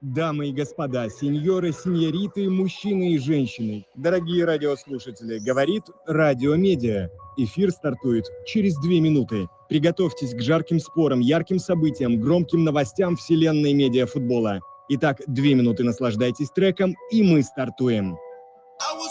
Дамы и господа, сеньоры, сеньориты, мужчины и женщины, дорогие радиослушатели, говорит Радио Медиа. Эфир стартует через две минуты. Приготовьтесь к жарким спорам, ярким событиям, громким новостям вселенной медиафутбола. Итак, две минуты наслаждайтесь треком, и мы стартуем. I was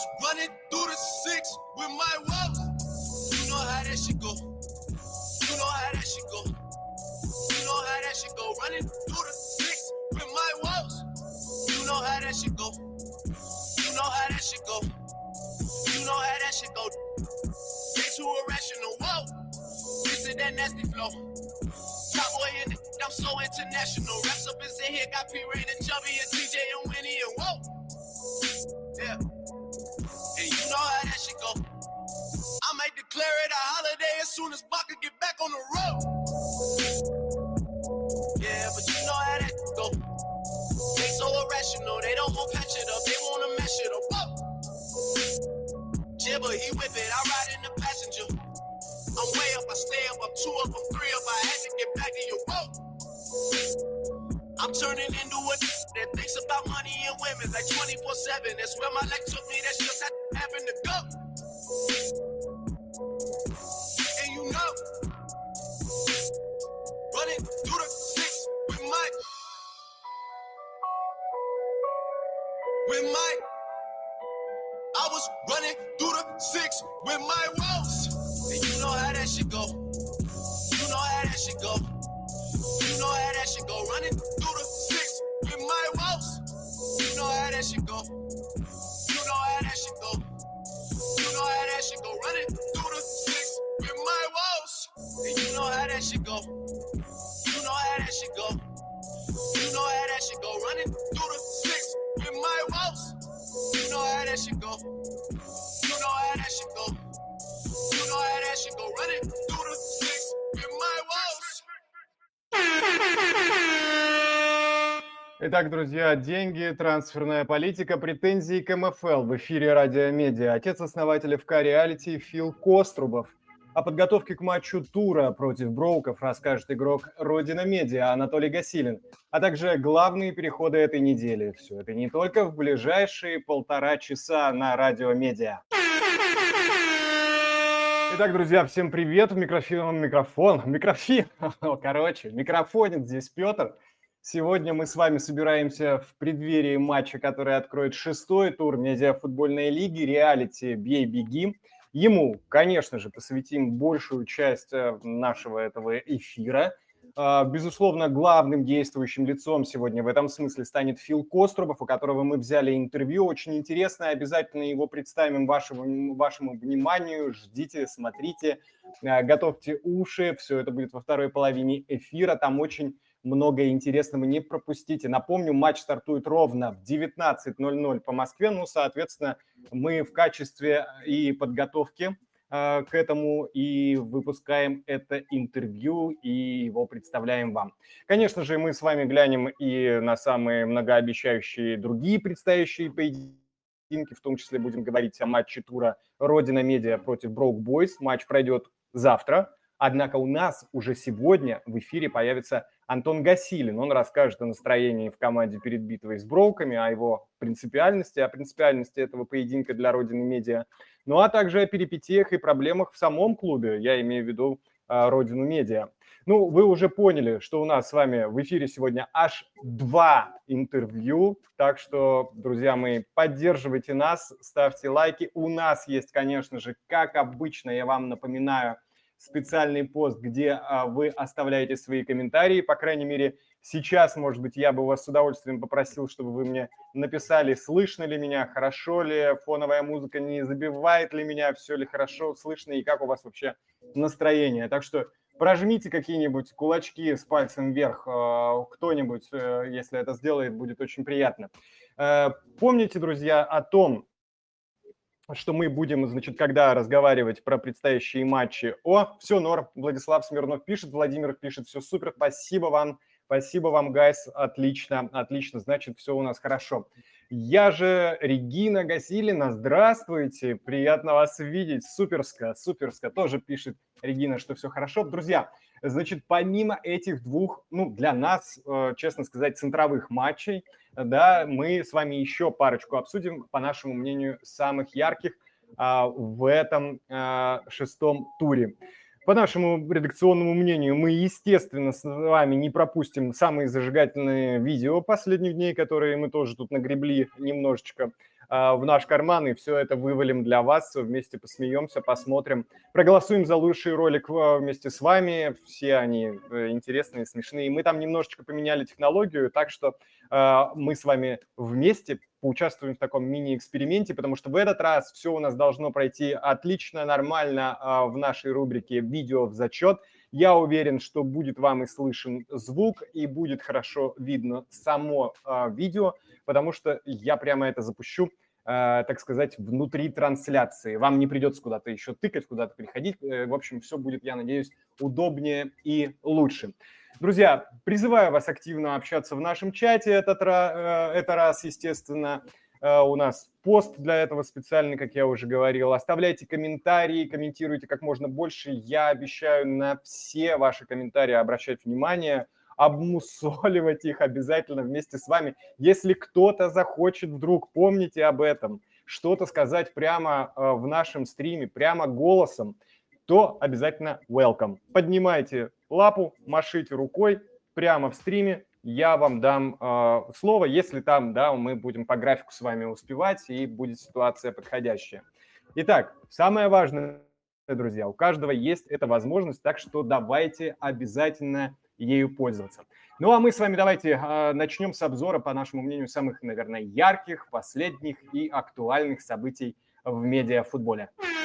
nasty flow. Top in the, I'm so international. Reps up in here, got P Ray and Chubby and TJ and Winnie and whoa. Yeah. And you know how that shit go. I might declare it a holiday as soon as Baka get back on the road. Yeah, but you know how that go. They so irrational, they don't want patch it up, they wanna mash it up. Whoa. Jibber, he whip it, I ride in the. I'm way up, I stay up, I'm two up, I'm three up, I had to get back in your road. I'm turning into a that thinks about money and women like 24 7. That's where my life took me, that's just how having to go. And you know, running through the six with my, with my, I was running through the six with my woes. You know how that shit go. You know how that shit go. You know how that shit go. Running through the six with my woes. You know how that shit go. You know how that shit go. You know how that shit go. Running through the six with my woes. And you know how that shit go. You know how that shit go. You know how that shit go. Running through the six with my woes. You know how that shit go. You know how that shit go. Итак, друзья, деньги, трансферная политика, претензии к МФЛ в эфире Радио Медиа. Отец основателя ФК Реалити Фил Кострубов. О подготовке к матчу тура против Броуков расскажет игрок Родина Медиа Анатолий Гасилин, а также главные переходы этой недели. Все это не только в ближайшие полтора часа на Радио Медиа. Итак, друзья, всем привет. Микрофон, микрофон, микрофон, короче, микрофонит здесь Петр. Сегодня мы с вами собираемся в преддверии матча, который откроет шестой тур медиафутбольной лиги реалити «Бей, беги». Ему, конечно же, посвятим большую часть э, нашего этого эфира. А, Безусловно, главным действующим лицом сегодня в этом смысле станет Фил Кострубов, у которого мы взяли интервью. Очень интересно, обязательно его представим вашему, вашему вниманию. Ждите, смотрите, э, готовьте уши. Все это будет во второй половине эфира. Там очень много интересного не пропустите. Напомню, матч стартует ровно в 19.00 по Москве. Ну, соответственно, мы в качестве и подготовки э, к этому и выпускаем это интервью и его представляем вам. Конечно же, мы с вами глянем и на самые многообещающие другие предстоящие поединки, в том числе будем говорить о матче тура Родина Медиа против Броук Бойс. Матч пройдет завтра, однако у нас уже сегодня в эфире появится Антон Гасилин. Он расскажет о настроении в команде перед битвой с Броуками, о его принципиальности, о принципиальности этого поединка для Родины Медиа, ну а также о перипетиях и проблемах в самом клубе, я имею в виду а, Родину Медиа. Ну, вы уже поняли, что у нас с вами в эфире сегодня аж два интервью, так что, друзья мои, поддерживайте нас, ставьте лайки. У нас есть, конечно же, как обычно, я вам напоминаю, специальный пост, где а, вы оставляете свои комментарии. По крайней мере, сейчас, может быть, я бы вас с удовольствием попросил, чтобы вы мне написали, слышно ли меня, хорошо ли, фоновая музыка не забивает ли меня, все ли хорошо слышно и как у вас вообще настроение. Так что прожмите какие-нибудь кулачки с пальцем вверх, а, кто-нибудь, э, если это сделает, будет очень приятно. Э, помните, друзья, о том, что мы будем, значит, когда разговаривать про предстоящие матчи. О, все норм, Владислав Смирнов пишет, Владимир пишет, все супер, спасибо вам, спасибо вам, гайс, отлично, отлично, значит, все у нас хорошо. Я же Регина Гасилина, здравствуйте, приятно вас видеть, суперска, суперска, тоже пишет Регина, что все хорошо. Друзья, Значит, помимо этих двух, ну, для нас, э, честно сказать, центровых матчей, да, мы с вами еще парочку обсудим, по нашему мнению, самых ярких а, в этом а, шестом туре. По нашему редакционному мнению, мы, естественно, с вами не пропустим самые зажигательные видео последних дней, которые мы тоже тут нагребли немножечко в наш карман и все это вывалим для вас. Вместе посмеемся, посмотрим. Проголосуем за лучший ролик вместе с вами. Все они э, интересные, смешные. Мы там немножечко поменяли технологию, так что а, мы с вами вместе поучаствуем в таком мини-эксперименте, потому что в этот раз все у нас должно пройти отлично, нормально а, в нашей рубрике «Видео в зачет». Я уверен, что будет вам и слышен звук, и будет хорошо видно само э, видео, потому что я прямо это запущу, так сказать, внутри трансляции. Вам не придется куда-то еще тыкать, куда-то переходить. Э, в общем, все будет, я надеюсь, удобнее и лучше. Друзья, призываю вас активно общаться в нашем чате этот, э, это раз, естественно. Э, у нас пост для этого специальный, как я уже говорил. Оставляйте комментарии, комментируйте как можно больше. Я обещаю на все ваши комментарии обращать внимание, обмусоливать их обязательно вместе с вами. Если кто-то захочет вдруг, помните об этом, что-то сказать прямо э, в нашем стриме, прямо голосом, то обязательно welcome. Поднимайте лапу, машите рукой прямо в стриме, я вам дам э, слово, если там, да, мы будем по графику с вами успевать и будет ситуация подходящая. Итак, самое важное, друзья, у каждого есть эта возможность, так что давайте обязательно ею пользоваться. Ну а мы с вами давайте э, начнем с обзора, по нашему мнению, самых, наверное, ярких, последних и актуальных событий в медиафутболе. футболе.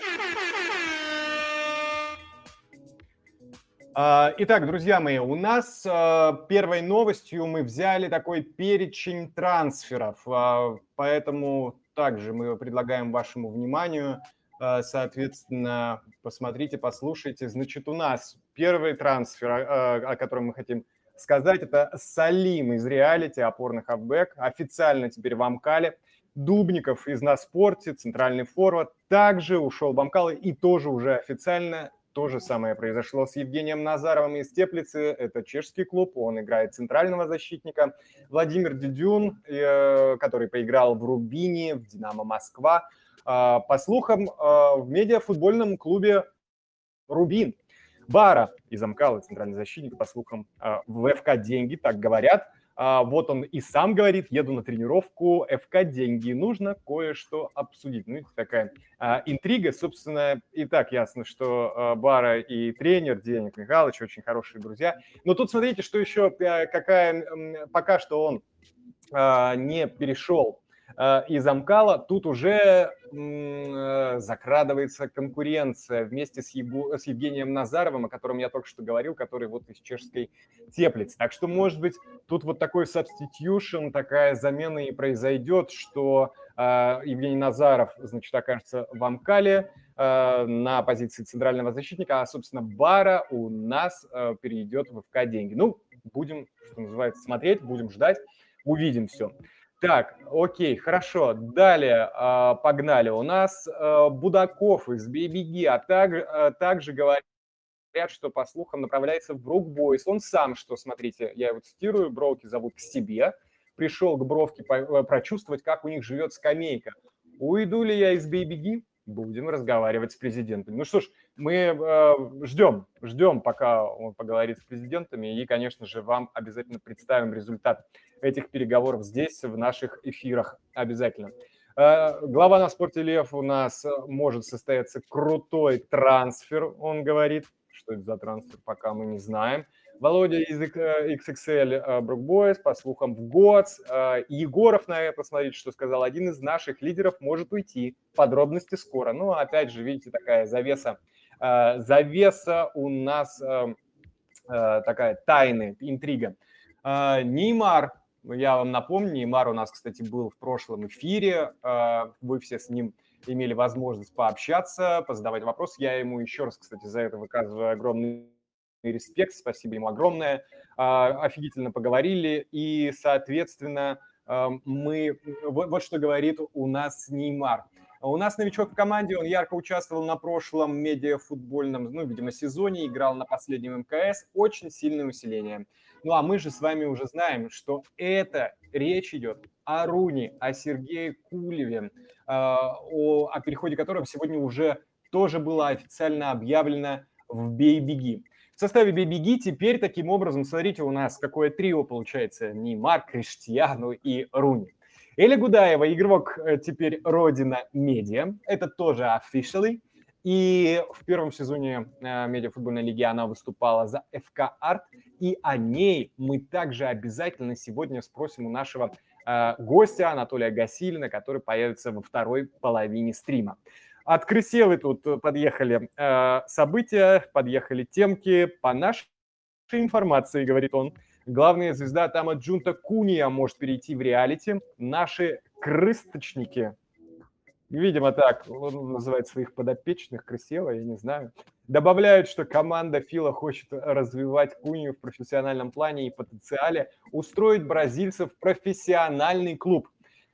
Итак, друзья мои, у нас а, первой новостью мы взяли такой перечень трансферов, а, поэтому также мы предлагаем вашему вниманию, соответственно, посмотрите, послушайте. Значит, у нас первый трансфер, о котором мы хотим сказать, это Салим из реалити, опорный хавбэк, официально теперь в Амкале. Дубников из Наспорте, центральный форвард, также ушел в Амкал и тоже уже официально то же самое произошло с Евгением Назаровым из Теплицы. Это чешский клуб, он играет центрального защитника. Владимир Дедюн, э, который поиграл в Рубине, в Динамо Москва. А, по слухам, а, в медиафутбольном клубе Рубин. Бара из Амкала, центральный защитник, по слухам, а, в ФК «Деньги», так говорят – а, вот он и сам говорит, еду на тренировку, ФК деньги, нужно кое-что обсудить. Ну, это такая а, интрига, собственно, и так ясно, что а, Бара и тренер Денег Михайлович очень хорошие друзья. Но тут смотрите, что еще, какая, пока что он а, не перешел Э, из Амкала, тут уже э, закрадывается конкуренция вместе с, Егу, с Евгением Назаровым, о котором я только что говорил, который вот из чешской теплицы. Так что, может быть, тут вот такой substitution, такая замена и произойдет, что э, Евгений Назаров, значит, окажется в Амкале на позиции центрального защитника, а, собственно, Бара у нас перейдет в ФК «Деньги». Ну, будем, что называется, смотреть, будем ждать, увидим все. Так, окей, хорошо. Далее э, погнали. У нас э, Будаков из BBG, а так, э, также говорят, что, по слухам, направляется в Брук Бойс. Он сам, что, смотрите, я его цитирую, Броуки зовут к себе, пришел к Бровке по, э, прочувствовать, как у них живет скамейка. Уйду ли я из BBG? Будем разговаривать с президентом. Ну что ж, мы э, ждем, ждем, пока он поговорит с президентами, и, конечно же, вам обязательно представим результат этих переговоров здесь, в наших эфирах обязательно. Э, глава на спорте Лев у нас э, может состояться крутой трансфер, он говорит. Что это за трансфер, пока мы не знаем. Володя из XXL Брукбойс, по слухам, в ГОЦ. Э, Егоров на это, смотрите, что сказал. Один из наших лидеров может уйти. Подробности скоро. Ну, опять же, видите, такая завеса. Завеса у нас такая тайны, интрига. Неймар я вам напомню, Неймар у нас, кстати, был в прошлом эфире. Вы все с ним имели возможность пообщаться, позадавать вопросы. Я ему еще раз, кстати, за это выказываю огромный респект. Спасибо ему огромное. А, офигительно поговорили. И, соответственно, мы... Вот, вот что говорит у нас Неймар. У нас новичок в команде, он ярко участвовал на прошлом медиафутбольном, ну, видимо, сезоне, играл на последнем МКС, очень сильное усиление. Ну, а мы же с вами уже знаем, что это речь идет о Руне, о Сергее Кулеве, а, о, о переходе которого сегодня уже тоже было официально объявлено в «Бей-беги». Составе «Бей-беги» теперь таким образом, смотрите, у нас какое трио получается, Неймар, Криштиану и Руни. Эля Гудаева, игрок э, теперь Родина Медиа, это тоже officially, и в первом сезоне э, медиафутбольной лиги она выступала за ФК Арт. И о ней мы также обязательно сегодня спросим у нашего э, гостя Анатолия Гасилина, который появится во второй половине стрима. От Крыселы тут подъехали э, события, подъехали темки. По нашей информации, говорит он, главная звезда Тама Джунта Куния может перейти в реалити. Наши крысточники видимо так, он называет своих подопечных красиво, я не знаю. Добавляют, что команда Фила хочет развивать Кунию в профессиональном плане и потенциале, устроить бразильцев в профессиональный клуб.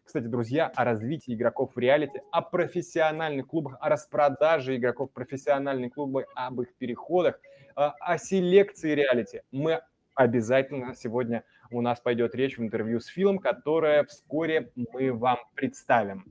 Кстати, друзья, о развитии игроков в реалити, о профессиональных клубах, о распродаже игроков в профессиональные клубы, об их переходах, о селекции реалити. Мы обязательно сегодня у нас пойдет речь в интервью с Филом, которое вскоре мы вам представим.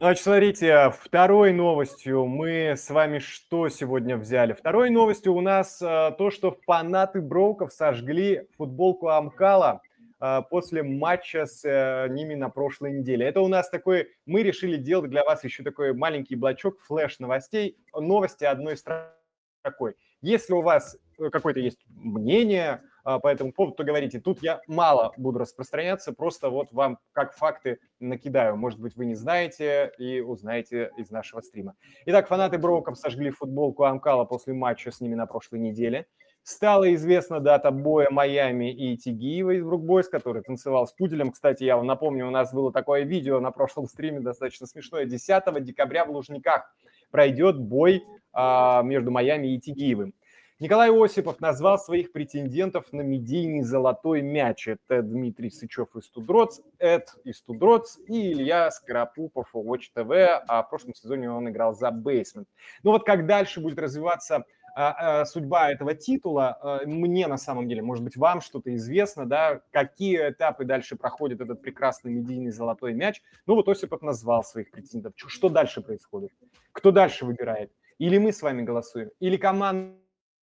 Значит, смотрите, второй новостью мы с вами что сегодня взяли? Второй новостью у нас а, то, что фанаты Броуков сожгли футболку Амкала а, после матча с а, ними на прошлой неделе. Это у нас такой, мы решили делать для вас еще такой маленький блочок флеш новостей, новости одной строкой. Если у вас э, какое-то есть мнение, а, по этому поводу, то говорите. Тут я мало буду распространяться, просто вот вам как факты накидаю. Может быть, вы не знаете и узнаете из нашего стрима. Итак, фанаты Броуков сожгли футболку Амкала после матча с ними на прошлой неделе. Стала известна дата боя Майами и Тигиева из Брукбойс, который танцевал с Пуделем. Кстати, я вам напомню, у нас было такое видео на прошлом стриме, достаточно смешное. 10 декабря в Лужниках пройдет бой а, между Майами и Тигиевым. Николай Осипов назвал своих претендентов на медийный золотой мяч. Это Дмитрий Сычев из Тудроц, Эд из Тудроц и Илья Скоропупов у Watch TV. А в прошлом сезоне он играл за Бейсмент. Ну вот как дальше будет развиваться а, а, судьба этого титула, а, мне на самом деле, может быть, вам что-то известно, да, какие этапы дальше проходит этот прекрасный медийный золотой мяч. Ну вот Осипов назвал своих претендентов. Что дальше происходит? Кто дальше выбирает? Или мы с вами голосуем, или команда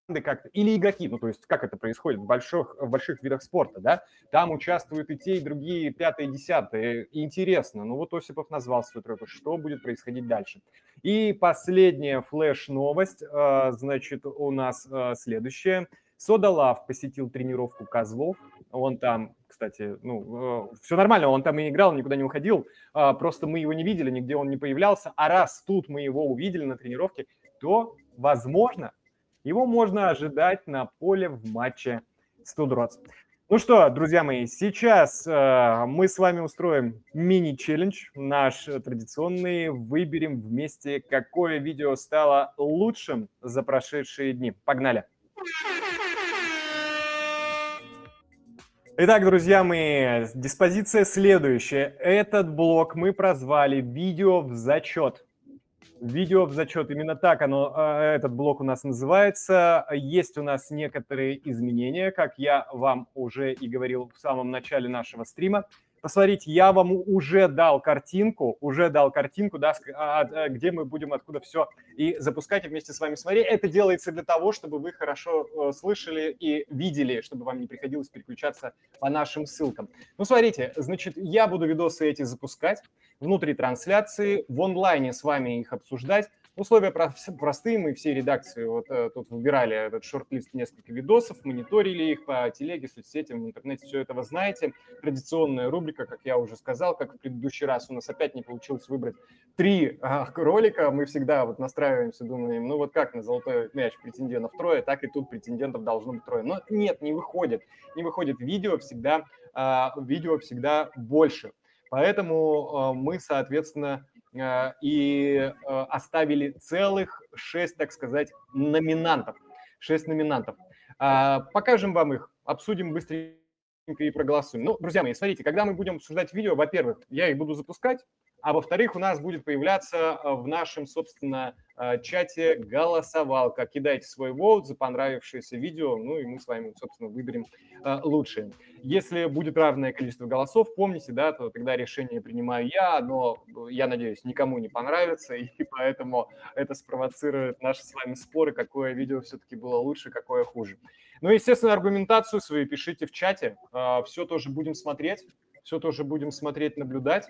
как-то, или игроки, ну, то есть как это происходит в больших, в больших видах спорта, да, там участвуют и те, и другие, пятые, десятые, интересно, ну, вот Осипов назвал свой трек, что будет происходить дальше. И последняя флеш-новость, а, значит, у нас а, следующая. Сода Лав посетил тренировку Козлов, он там, кстати, ну, все нормально, он там и играл, никуда не уходил, а, просто мы его не видели, нигде он не появлялся, а раз тут мы его увидели на тренировке, то, возможно, его можно ожидать на поле в матче с Тудроц. Ну что, друзья мои, сейчас э, мы с вами устроим мини-челлендж, наш традиционный. Выберем вместе, какое видео стало лучшим за прошедшие дни. Погнали! Итак, друзья мои, диспозиция следующая. Этот блок мы прозвали «Видео в зачет». Видео в зачет, именно так оно, а, этот блок у нас называется. Есть у нас некоторые изменения, как я вам уже и говорил в самом начале нашего стрима. Посмотрите, я вам уже дал картинку, уже дал картинку, да, а, а, где мы будем откуда все и запускать вместе с вами смотреть. Это делается для того, чтобы вы хорошо э, слышали и видели, чтобы вам не приходилось переключаться по нашим ссылкам. Ну, смотрите, значит, я буду видосы эти запускать внутри трансляции, в онлайне с вами их обсуждать. Условия простые, мы все редакции вот э, тут выбирали этот шорт-лист несколько видосов, мониторили их по телеге, соцсетям, в интернете, все это вы знаете. Традиционная рубрика, как я уже сказал, как в предыдущий раз у нас опять не получилось выбрать три а, ролика, мы всегда вот настраиваемся, думаем, ну вот как на золотой мяч претендентов трое, так и тут претендентов должно быть трое. Но нет, не выходит, не выходит видео всегда, а, видео всегда больше. Поэтому а, мы, соответственно, Э, и э, оставили целых шесть, так сказать, номинантов. Шесть номинантов. А, покажем вам их, обсудим быстренько и проголосуем. Ну, друзья мои, смотрите, когда мы будем обсуждать видео, во-первых, я их буду запускать, а во-вторых, у нас будет появляться э, в нашем, собственно, э, чате голосовалка. Кидайте свой воут за понравившееся видео, ну и мы с вами, собственно, выберем э, лучшее. Если будет равное количество голосов, помните, да, то тогда решение принимаю я, но, я надеюсь, никому не понравится, и поэтому это спровоцирует наши с вами споры, какое видео все-таки было лучше, какое хуже. Ну, естественно, аргументацию свою пишите в чате, все тоже будем смотреть, все тоже будем смотреть, наблюдать.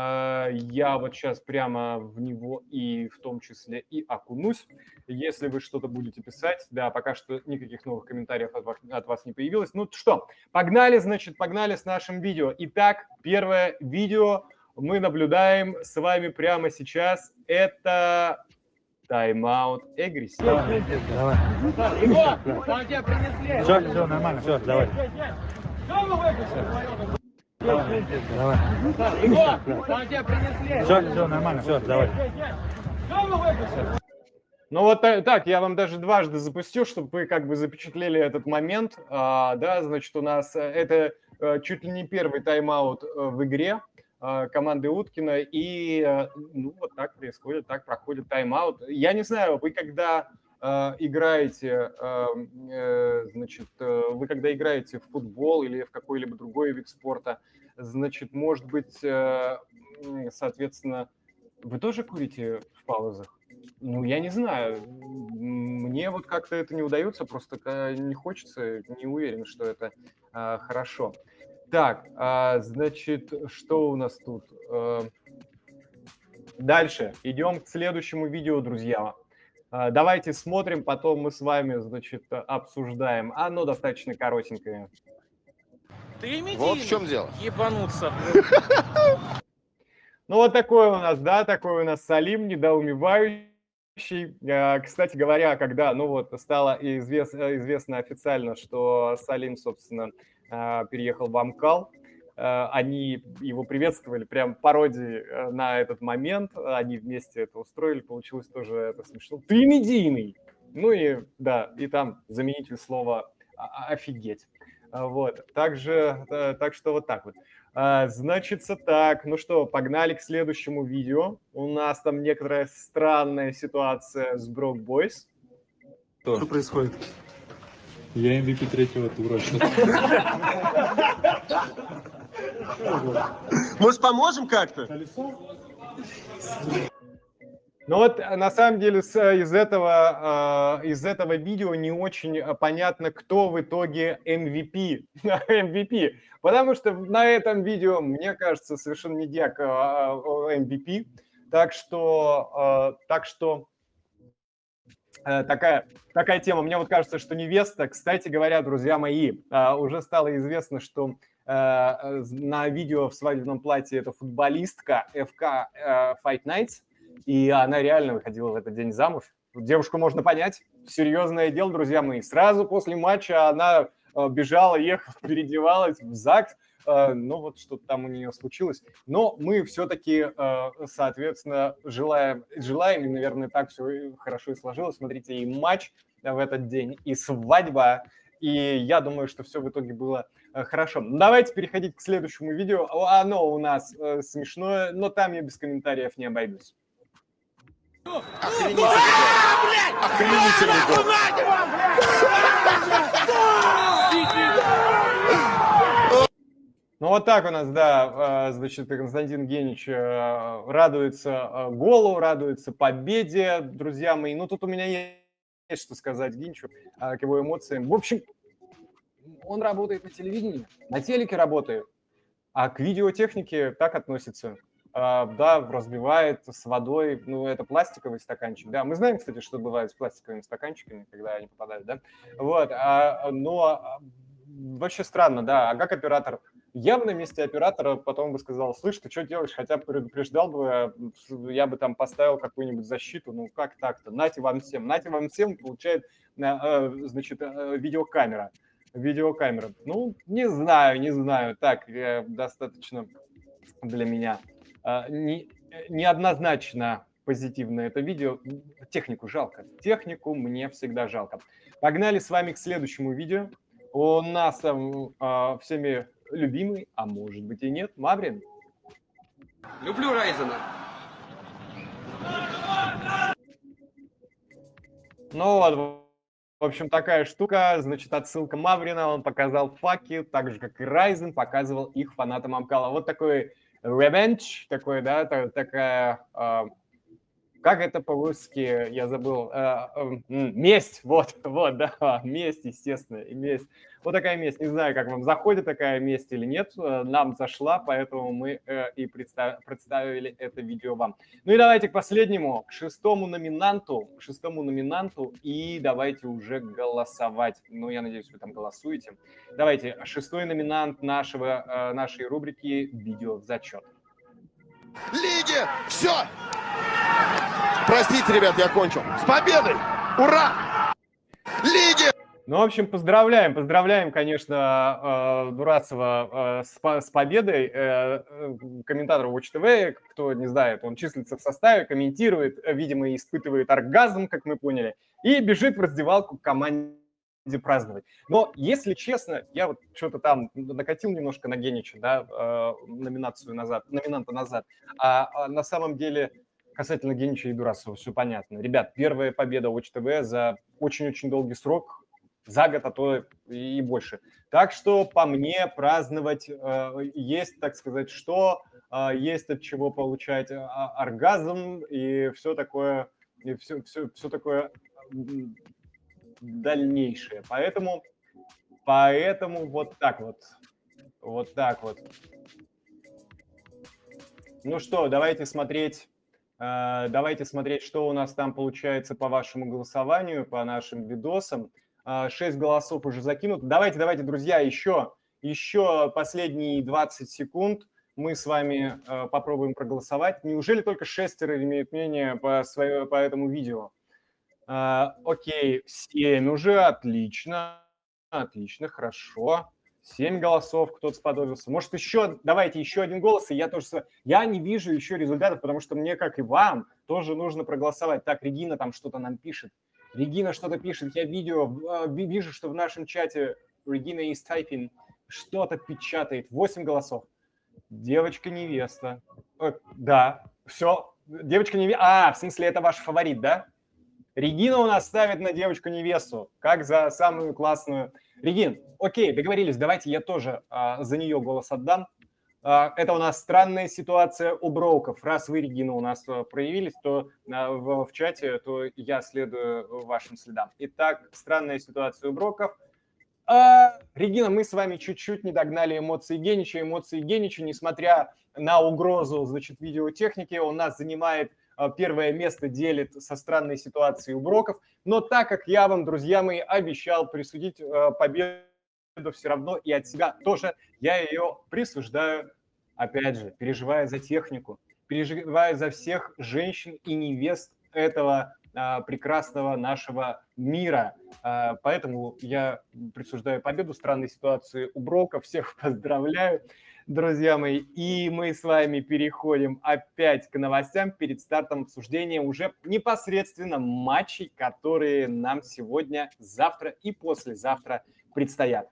А, я вот сейчас прямо в него и в том числе и окунусь. Если вы что-то будете писать, да, пока что никаких новых комментариев от вас, от вас не появилось. Ну что, погнали, значит, погнали с нашим видео. Итак, первое видео мы наблюдаем с вами прямо сейчас. Это тайм-аут Эгрис. Давай, давай. Все, все, нормально, все, давай. Все, все, нормально, все, давай. Ну вот так, я вам даже дважды запустил, чтобы вы как бы запечатлели этот момент. А, да, значит, у нас э, это а, чуть ли не первый тайм-аут э, в игре команды Уткина, и ну вот так происходит, так проходит тайм-аут. Я не знаю, вы когда э, играете, э, значит, вы когда играете в футбол или в какой-либо другой вид спорта, Значит, может быть, э, соответственно, вы тоже курите в паузах? Ну, я не знаю. Мне вот как-то это не удается, просто не хочется, не уверен, что это а, хорошо. Так, а, значит, что у нас тут? А, дальше. Идем к следующему видео, друзья. А, давайте смотрим, потом мы с вами, значит, обсуждаем. Оно достаточно коротенькое. Ты медийный. Вот в чем дело. Ебануться. Ну вот такой у нас, да, такой у нас Салим, недоумевающий. А, кстати говоря, когда, ну вот, стало извест, известно официально, что Салим, собственно, а, переехал в Амкал, а, они его приветствовали, прям пародии э, на этот момент, они вместе это устроили, получилось тоже это смешно. Ты медийный! Ну и, да, и там заменитель слова офигеть. А, вот, также, э, так что вот так вот. Значится так, ну что, погнали к следующему видео. У нас там некоторая странная ситуация с Брок Бойс. Что? что происходит? Я MVP третьего тура. Может, поможем как-то? Ну вот э, на самом деле э, из, этого, э, из этого видео не очень понятно, кто в итоге MVP. MVP. Потому что на этом видео, мне кажется, совершенно не диак MVP. Так что, так что такая, такая тема. Мне вот кажется, что невеста, кстати говоря, друзья мои, уже стало известно, что на видео в свадебном платье это футболистка FK Fight Nights, и она реально выходила в этот день замуж. Девушку можно понять. Серьезное дело, друзья мои. Сразу после матча она э, бежала, ехала, переодевалась в ЗАГС. Э, ну, вот что-то там у нее случилось. Но мы все-таки, э, соответственно, желаем, желаем, и, наверное, так все хорошо и сложилось. Смотрите, и матч в этот день, и свадьба. И я думаю, что все в итоге было хорошо. Давайте переходить к следующему видео. Оно у нас смешное, но там я без комментариев не обойдусь. Охренительный гол. Ну вот так у нас, да, э, значит, Константин Генич э, радуется э, голу, радуется победе, друзья мои. Ну тут у меня есть что сказать Генчу к его эмоциям. В общем, он работает на телевидении, на телеке работает, а к видеотехнике так относится. А, да, разбивает с водой, ну, это пластиковый стаканчик, да. Мы знаем, кстати, что бывает с пластиковыми стаканчиками, когда они попадают, да. Вот, а, но а, вообще странно, да. А как оператор? Я бы на месте оператора потом бы сказал, слышь, ты что делаешь? Хотя бы предупреждал бы, я бы там поставил какую-нибудь защиту, ну как так-то? Нате вам всем, нате вам всем, получает, значит, видеокамера видеокамера. Ну, не знаю, не знаю. Так, достаточно для меня а, не, неоднозначно позитивно это видео. Технику жалко. Технику мне всегда жалко. Погнали с вами к следующему видео. У нас э, всеми любимый, а может быть и нет, Маврин. Люблю Райзена. Ну вот, в общем, такая штука. Значит, отсылка Маврина. Он показал факи, так же, как и Райзен показывал их фанатам Амкала. Вот такой revenge, такой, да, такая э, как это по-русски, я забыл, э, э, месть, вот, вот, да, месть, естественно, месть. Вот такая месть, не знаю, как вам заходит такая месть или нет, э, нам зашла, поэтому мы э, и представ, представили это видео вам. Ну и давайте к последнему, к шестому номинанту, к шестому номинанту, и давайте уже голосовать. Ну, я надеюсь, вы там голосуете. Давайте, шестой номинант нашего, нашей рубрики «Видео в зачет». Лиги! Все! Простите, ребят, я кончил. С победой! Ура! Лиги! Ну, в общем, поздравляем, поздравляем, конечно, э, Дурацева э, с, с победой. Э, комментатор Watch TV, кто не знает, он числится в составе, комментирует, видимо, испытывает оргазм, как мы поняли, и бежит в раздевалку к команде праздновать. Но, если честно, я вот что-то там накатил немножко на Генича, да, номинацию назад, номинанта назад, а, а на самом деле касательно Генича и Дурасова все понятно. Ребят, первая победа Watch TV за очень-очень долгий срок, за год, а то и больше. Так что по мне праздновать э, есть, так сказать, что, есть от чего получать оргазм и все такое, и все, все, все такое дальнейшее. Поэтому, поэтому вот так вот, вот так вот. Ну что, давайте смотреть Э, давайте смотреть, что у нас там получается по вашему голосованию, по нашим видосам. 6 э, голосов уже закинут. Давайте, давайте, друзья, еще, еще последние 20 секунд мы с вами э, попробуем проголосовать. Неужели только шестеро имеют мнение по, свое, по этому видео? Окей, 7 уже, отлично, отлично, хорошо. Семь голосов кто-то сподобился. Может, еще, давайте еще один голос, и я тоже... Я не вижу еще результатов, потому что мне, как и вам, тоже нужно проголосовать. Так, Регина там что-то нам пишет. Регина что-то пишет. Я видео, а, вижу, что в нашем чате Регина из тайпинг что-то печатает. Восемь голосов. Девочка-невеста. Э, да, все. Девочка-невеста. А, в смысле, это ваш фаворит, да? Регина у нас ставит на девочку-невесту, как за самую классную Регин, окей, договорились, давайте я тоже а, за нее голос отдам. А, это у нас странная ситуация у броуков. Раз вы, Регина, у нас а, проявились, то а, в, в чате, то я следую вашим следам. Итак, странная ситуация у броков. А, Регина, мы с вами чуть-чуть не догнали эмоции Генича. Эмоции Генича, несмотря на угрозу, значит, видеотехники, он нас занимает первое место делит со странной ситуацией у Броков. Но так как я вам, друзья мои, обещал присудить а, победу все равно и от себя тоже, я ее присуждаю, опять же, переживая за технику, переживая за всех женщин и невест этого а, прекрасного нашего мира. Поэтому я присуждаю победу странной ситуации у Брока. Всех поздравляю друзья мои. И мы с вами переходим опять к новостям перед стартом обсуждения уже непосредственно матчей, которые нам сегодня, завтра и послезавтра предстоят.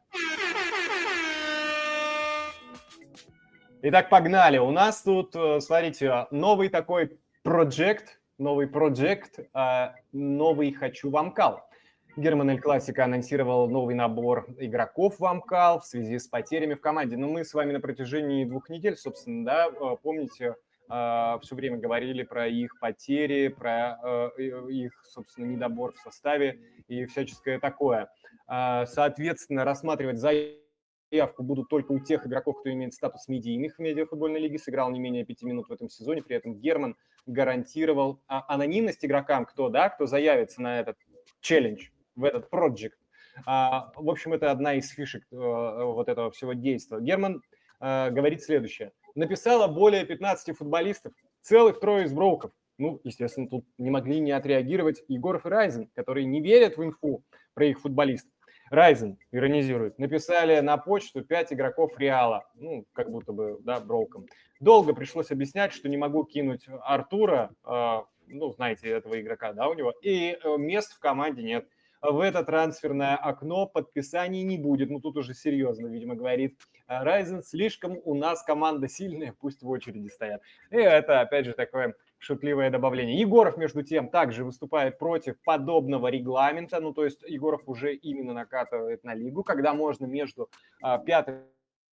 Итак, погнали. У нас тут, э, смотрите, новый такой проект, новый проект, э, новый «Хочу вам кал». Герман Эль Классика анонсировал новый набор игроков в Амкал в связи с потерями в команде. Но мы с вами на протяжении двух недель, собственно, да, э, помните, э, все время говорили про их потери, про э, их, собственно, недобор в составе и всяческое такое. Соответственно, рассматривать заявку будут только у тех игроков, кто имеет статус медийных в медиафутбольной лиге, сыграл не менее пяти минут в этом сезоне, при этом Герман гарантировал а, анонимность игрокам, кто, да, кто заявится на этот челлендж в этот проект. А, в общем, это одна из фишек э, вот этого всего действия. Герман э, говорит следующее. Написала более 15 футболистов, целых трое из броуков. Ну, естественно, тут не могли не отреагировать Егоров и Райзен, которые не верят в инфу про их футболистов. Райзен иронизирует. Написали на почту 5 игроков Реала. Ну, как будто бы, да, броуком. Долго пришлось объяснять, что не могу кинуть Артура, э, ну, знаете, этого игрока, да, у него, и мест в команде нет. В это трансферное окно подписаний не будет. Ну, тут уже серьезно, видимо, говорит Райзен. Слишком у нас команда сильная, пусть в очереди стоят. И это, опять же, такое шутливое добавление. Егоров, между тем, также выступает против подобного регламента. Ну, то есть Егоров уже именно накатывает на лигу, когда можно между а, пятым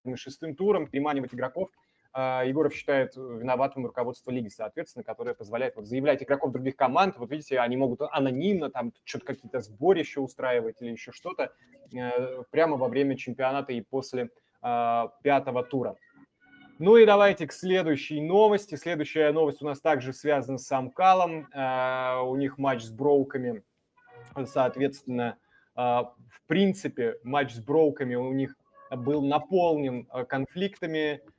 и шестым туром приманивать игроков Егоров считает виноватым руководство лиги, соответственно, которое позволяет вот заявлять игроков других команд. Вот видите, они могут анонимно там что-то какие-то сборища устраивать или еще что-то э, прямо во время чемпионата и после а, пятого тура. Ну и давайте к следующей новости. Следующая новость у нас также связана с Амкалом. А, у них матч с Броуками. Соответственно, в принципе, матч с Броуками у них был наполнен конфликтами, Э,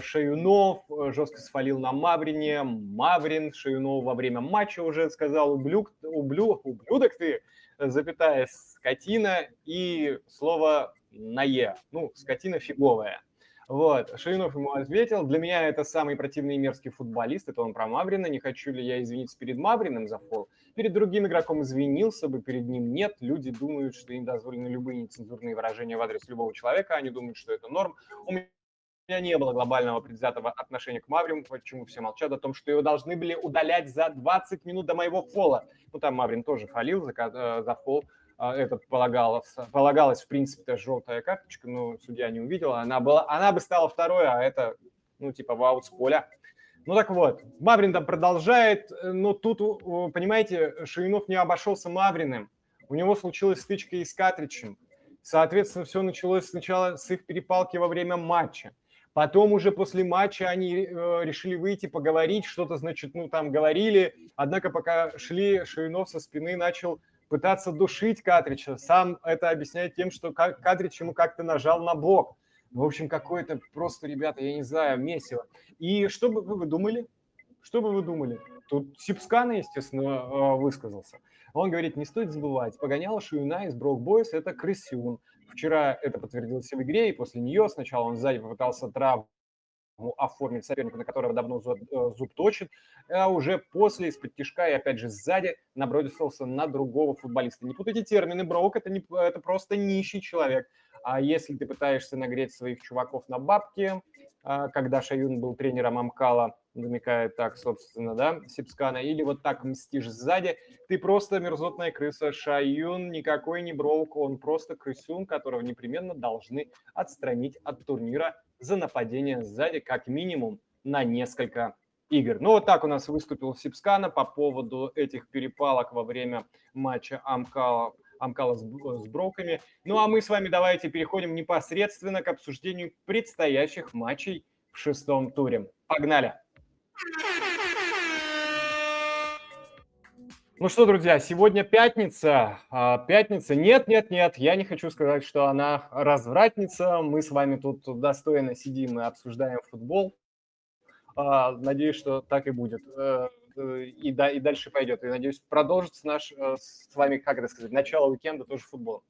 Шаюнов э, жестко свалил на Маврине. Маврин Шаюнов во время матча уже сказал ублюк, ублю, ублюдок ты, запятая скотина и слово на Е. Ну, скотина фиговая. Вот, Шаюнов ему ответил, для меня это самый противный и мерзкий футболист, это он про Маврина, не хочу ли я извиниться перед Мавриным за фол. Перед другим игроком извинился бы, перед ним нет. Люди думают, что им дозволены любые нецензурные выражения в адрес любого человека, они думают, что это норм. У меня меня не было глобального предвзятого отношения к Маврину, почему все молчат о том, что его должны были удалять за 20 минут до моего фола. Ну, там Маврин тоже фалил за, э, за фол, а, этот полагалось, полагалась, в принципе, желтая карточка, но судья не увидела. Она, была, она бы стала второй, а это, ну, типа, ваут с поля. Ну так вот, Маврин там продолжает, но тут, понимаете, Шуинов не обошелся Мавриным. У него случилась стычка и с Катричем. Соответственно, все началось сначала с их перепалки во время матча. Потом уже после матча они э, решили выйти, поговорить, что-то, значит, ну, там говорили. Однако пока шли, Ширинов со спины начал пытаться душить Катрича. Сам это объясняет тем, что Катрич ему как-то нажал на блок. В общем, какое-то просто, ребята, я не знаю, месиво. И что бы вы думали? Что бы вы думали? Тут Сипскана, естественно, э, высказался. Он говорит, не стоит забывать, погонял Шуюна из Брок Бойс – это крысюн. Вчера это подтвердилось в игре, и после нее сначала он сзади попытался травму оформить соперника, на которого давно зуб, э, зуб точит, а уже после из-под тяжка и опять же сзади набросился на другого футболиста. Не путайте термины, Брок это, не, это просто нищий человек. А если ты пытаешься нагреть своих чуваков на бабки, а, когда Шаюн был тренером Амкала, намекает так, собственно, да, Сипскана, или вот так мстишь сзади, ты просто мерзотная крыса. Шаюн никакой не броук, он просто крысюн, которого непременно должны отстранить от турнира за нападение сзади как минимум на несколько игр. Ну вот так у нас выступил Сипскана по поводу этих перепалок во время матча Амкала, Амкала с, с Броками. Ну а мы с вами давайте переходим непосредственно к обсуждению предстоящих матчей в шестом туре. Погнали! Ну что, друзья, сегодня пятница. А, пятница. Нет, нет, нет, я не хочу сказать, что она развратница. Мы с вами тут достойно сидим и обсуждаем футбол. А, надеюсь, что так и будет. Э, э, и, да, и дальше пойдет. И надеюсь, продолжится наш э, с вами, как это сказать, начало уикенда тоже футбол.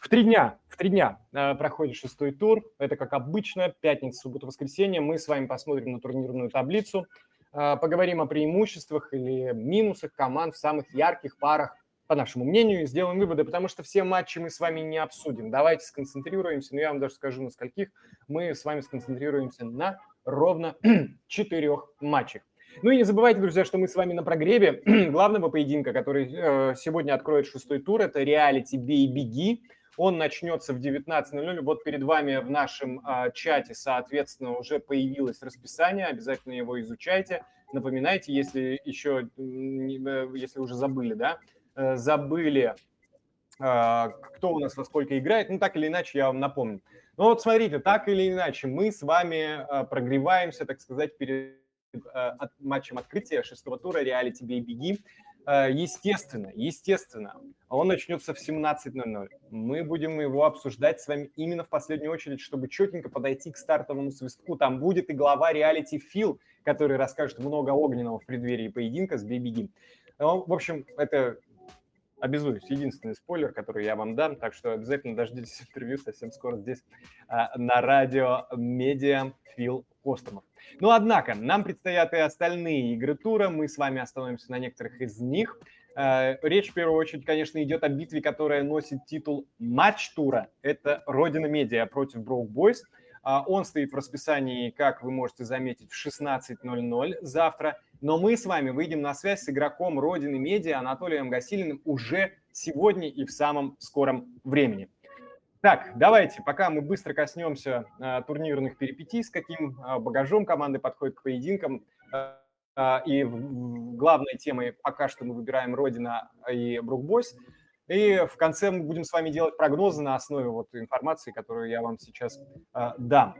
В три дня, в три дня проходит шестой тур. Это, как обычно, пятница, суббота, воскресенье. Мы с вами посмотрим на турнирную таблицу. А, поговорим о преимуществах или минусах команд в самых ярких парах, по нашему мнению, и сделаем выводы, потому что все матчи мы с вами не обсудим. Давайте сконцентрируемся, но я вам даже скажу, на скольких мы с вами сконцентрируемся на ровно четырех матчах. Ну и не забывайте, друзья, что мы с вами на прогреве главного поединка, который э, сегодня откроет шестой тур, это реалити «Бей, беги». Он начнется в 19.00. Вот перед вами в нашем а, чате, соответственно, уже появилось расписание. Обязательно его изучайте. Напоминайте, если еще, э, если уже забыли, да, э, забыли, а, кто у нас во сколько играет. Ну, так или иначе, я вам напомню. Ну вот смотрите, так или иначе, мы с вами а, прогреваемся, так сказать, перед а, матчем открытия шестого тура реалити «Бей, беги». Э, естественно, естественно, он начнется в 17.00. Мы будем его обсуждать с вами именно в последнюю очередь, чтобы четенько подойти к стартовому свистку. Там будет и глава реалити Фил, который расскажет много огненного в преддверии поединка с Бибиги. Ну, в общем, это обязуюсь, единственный спойлер, который я вам дам, так что обязательно дождитесь интервью совсем скоро здесь а, на радио Медиа Фил Костомов. Но, однако, нам предстоят и остальные игры тура, мы с вами остановимся на некоторых из них. Э, речь в первую очередь, конечно, идет о битве, которая носит титул матч-тура. Это Родина Медиа против Broke Boys. А, он стоит в расписании, как вы можете заметить, в 16.00 завтра. Но мы с вами выйдем на связь с игроком Родины Медиа Анатолием Гасилиным уже сегодня и в самом скором времени. Так, давайте, пока мы быстро коснемся э, турнирных перипетий, с каким э, багажом команды подходят к поединкам. Э, и главной темой пока что мы выбираем Родина и Брукбойс. И в конце мы будем с вами делать прогнозы на основе вот информации, которую я вам сейчас э, дам.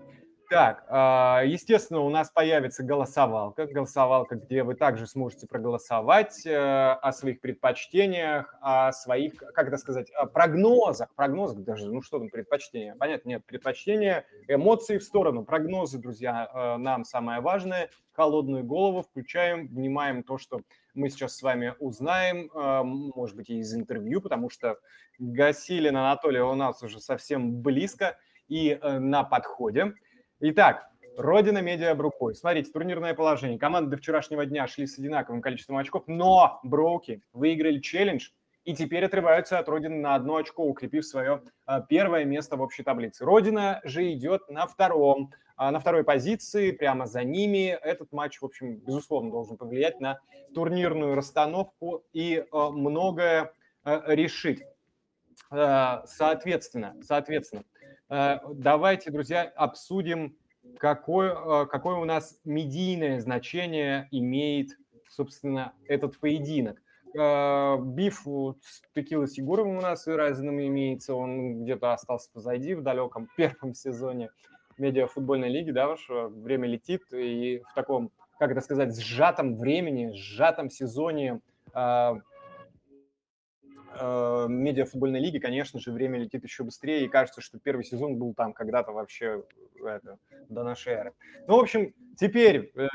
Так, а, естественно, у нас появится голосовалка, голосовалка, где вы также сможете проголосовать э, о своих предпочтениях, о своих, как это сказать, прогнозах, прогнозах даже, ну что там предпочтения, понятно, нет, предпочтения, эмоции в сторону, прогнозы, друзья, э, нам самое важное, холодную голову включаем, внимаем то, что мы сейчас с вами узнаем, э, может быть, и из интервью, потому что Гасилин Анатолий у нас уже совсем близко и на подходе. Итак, Родина Медиа Брукой. Смотрите, турнирное положение. Команды до вчерашнего дня шли с одинаковым количеством очков, но Броуки выиграли челлендж и теперь отрываются от Родины на одно очко, укрепив свое а, первое место в общей таблице. Родина же идет на втором, а, на второй позиции, прямо за ними. Этот матч, в общем, безусловно, должен повлиять на турнирную расстановку и а, многое решить. Соответственно, соответственно, давайте, друзья, обсудим, какое, э, какое у нас медийное значение имеет, собственно, этот поединок. Э, биф с Текилой с Егоровым у нас и Райзеном имеется, он где-то остался позади в далеком первом сезоне медиафутбольной лиги, да, ваше время летит, и в таком, как это сказать, сжатом времени, сжатом сезоне э, медиафутбольной лиги, конечно же, время летит еще быстрее, и кажется, что первый сезон был там когда-то вообще это, до нашей эры. Ну, в общем, теперь э,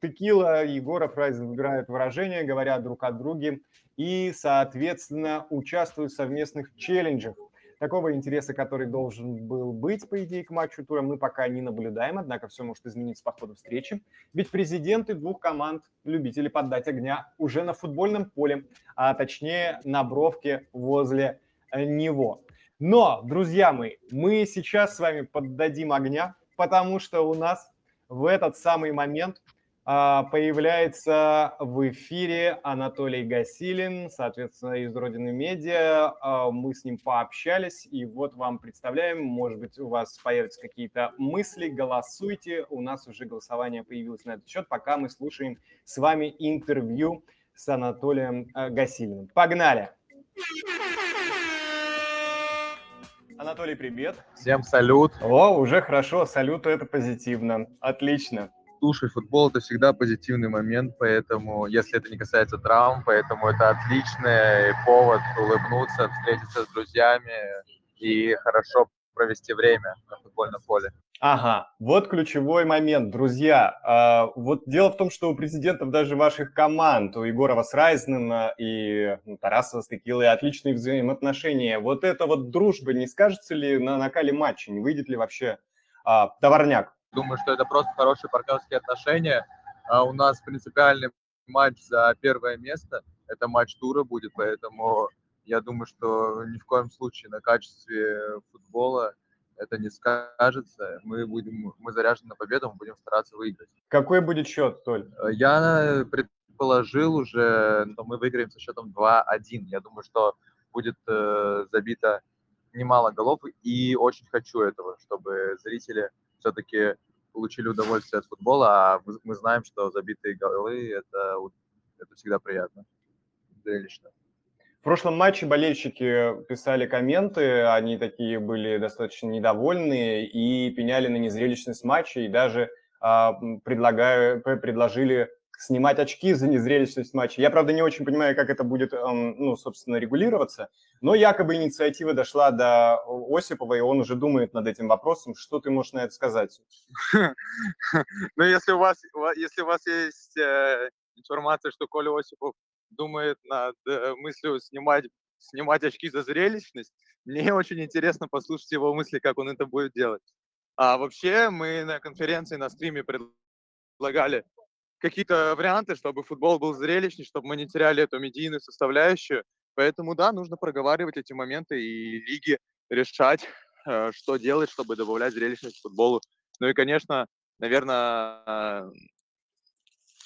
Текила, Егоров, Райзен выбирают выражения, говорят друг о друге и, соответственно, участвуют в совместных челленджах. Такого интереса, который должен был быть, по идее, к матчу тура, мы пока не наблюдаем, однако все может измениться по ходу встречи. Ведь президенты двух команд, любители поддать огня, уже на футбольном поле, а точнее на бровке возле э, него. Но, друзья мои, мы сейчас с вами поддадим огня, потому что у нас в этот самый момент появляется в эфире Анатолий Гасилин, соответственно, из Родины Медиа. А, мы с ним пообщались, и вот вам представляем, может быть, у вас появятся какие-то мысли, голосуйте. У нас уже голосование появилось на этот счет, пока мы слушаем с вами интервью с Анатолием э, Гасилиным. Погнали! Анатолий, привет. Всем салют. О, уже хорошо, салют это позитивно. Отлично слушай, футбол это всегда позитивный момент, поэтому, если это не касается травм, поэтому это отличный повод улыбнуться, встретиться с друзьями и хорошо провести время на футбольном поле. Ага, вот ключевой момент, друзья. А, вот дело в том, что у президентов даже ваших команд, у Егорова с Райзнена и ну, Тарасова с Текилой отличные взаимоотношения. Вот это вот дружба не скажется ли на накале матча, не выйдет ли вообще а, товарняк? Думаю, что это просто хорошие партнерские отношения. А у нас принципиальный матч за первое место. Это матч тура будет, поэтому я думаю, что ни в коем случае на качестве футбола это не скажется. Мы будем, мы заряжены на победу, мы будем стараться выиграть. Какой будет счет, Толь? Я предположил уже, что мы выиграем со счетом 2-1. Я думаю, что будет э, забито немало голов, и очень хочу этого, чтобы зрители все-таки получили удовольствие от футбола, а мы знаем, что забитые голы это, это всегда приятно, зрелищно. В прошлом матче болельщики писали комменты, они такие были достаточно недовольные и пеняли на незрелищность матча, и даже а, предлагаю, предложили снимать очки за незрелищность матча. Я, правда, не очень понимаю, как это будет, ну, собственно, регулироваться, но якобы инициатива дошла до Осипова, и он уже думает над этим вопросом. Что ты можешь на это сказать? Ну, если у вас, если у вас есть э, информация, что Коля Осипов думает над э, мыслью снимать, снимать очки за зрелищность, мне очень интересно послушать его мысли, как он это будет делать. А вообще мы на конференции, на стриме предлагали какие-то варианты, чтобы футбол был зрелищней, чтобы мы не теряли эту медийную составляющую. Поэтому, да, нужно проговаривать эти моменты и лиги решать, э, что делать, чтобы добавлять зрелищность футболу. Ну и, конечно, наверное,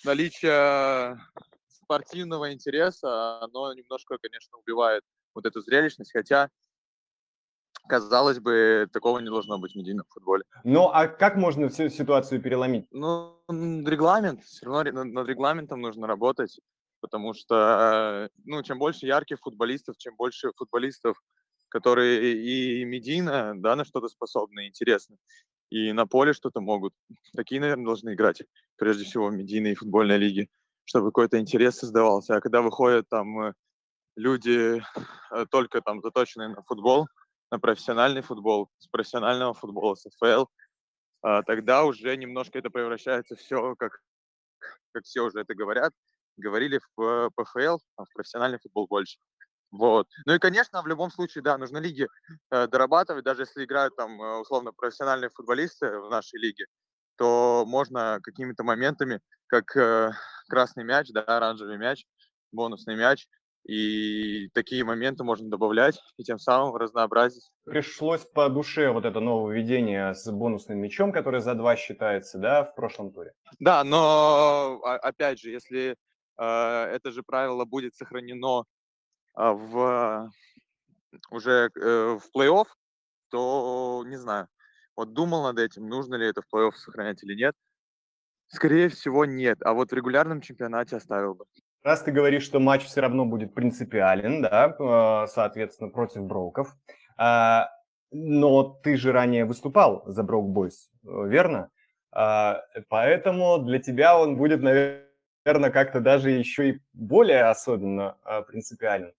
наличие спортивного интереса, оно немножко, конечно, убивает вот эту зрелищность, хотя казалось бы, такого не должно быть в медийном футболе. Ну, а как можно всю ситуацию переломить? Ну, регламент, все равно над регламентом нужно работать, потому что, ну, чем больше ярких футболистов, чем больше футболистов, которые и медийно, да, на что-то способны, интересны, и на поле что-то могут. Такие, наверное, должны играть, прежде всего, в медийные футбольные лиги, чтобы какой-то интерес создавался. А когда выходят там э, люди э, только там заточенные на футбол, на профессиональный футбол, с профессионального футбола, с ФЛ, а, тогда уже немножко это превращается все, как, как все уже это говорят, говорили в ПФЛ, а в профессиональный футбол больше. Вот. Ну и, конечно, в любом случае, да, нужно лиги э, дорабатывать, даже если играют там, э, условно, профессиональные футболисты в нашей лиге, то можно какими-то моментами, как э, красный мяч, да, оранжевый мяч, бонусный мяч, и такие моменты можно добавлять и тем самым разнообразить. Пришлось по душе вот это нововведение с бонусным мячом, который за два считается, да, в прошлом туре. Да, но опять же, если э, это же правило будет сохранено э, в уже э, в плей-офф, то не знаю. Вот думал над этим, нужно ли это в плей-офф сохранять или нет. Скорее всего, нет. А вот в регулярном чемпионате оставил бы. Раз ты говоришь, что матч все равно будет принципиален, да, а, соответственно, против Броков, а, но ты же ранее выступал за Брок Бойс, верно? А, поэтому для тебя он будет, наверное, как-то даже еще и более особенно принципиален.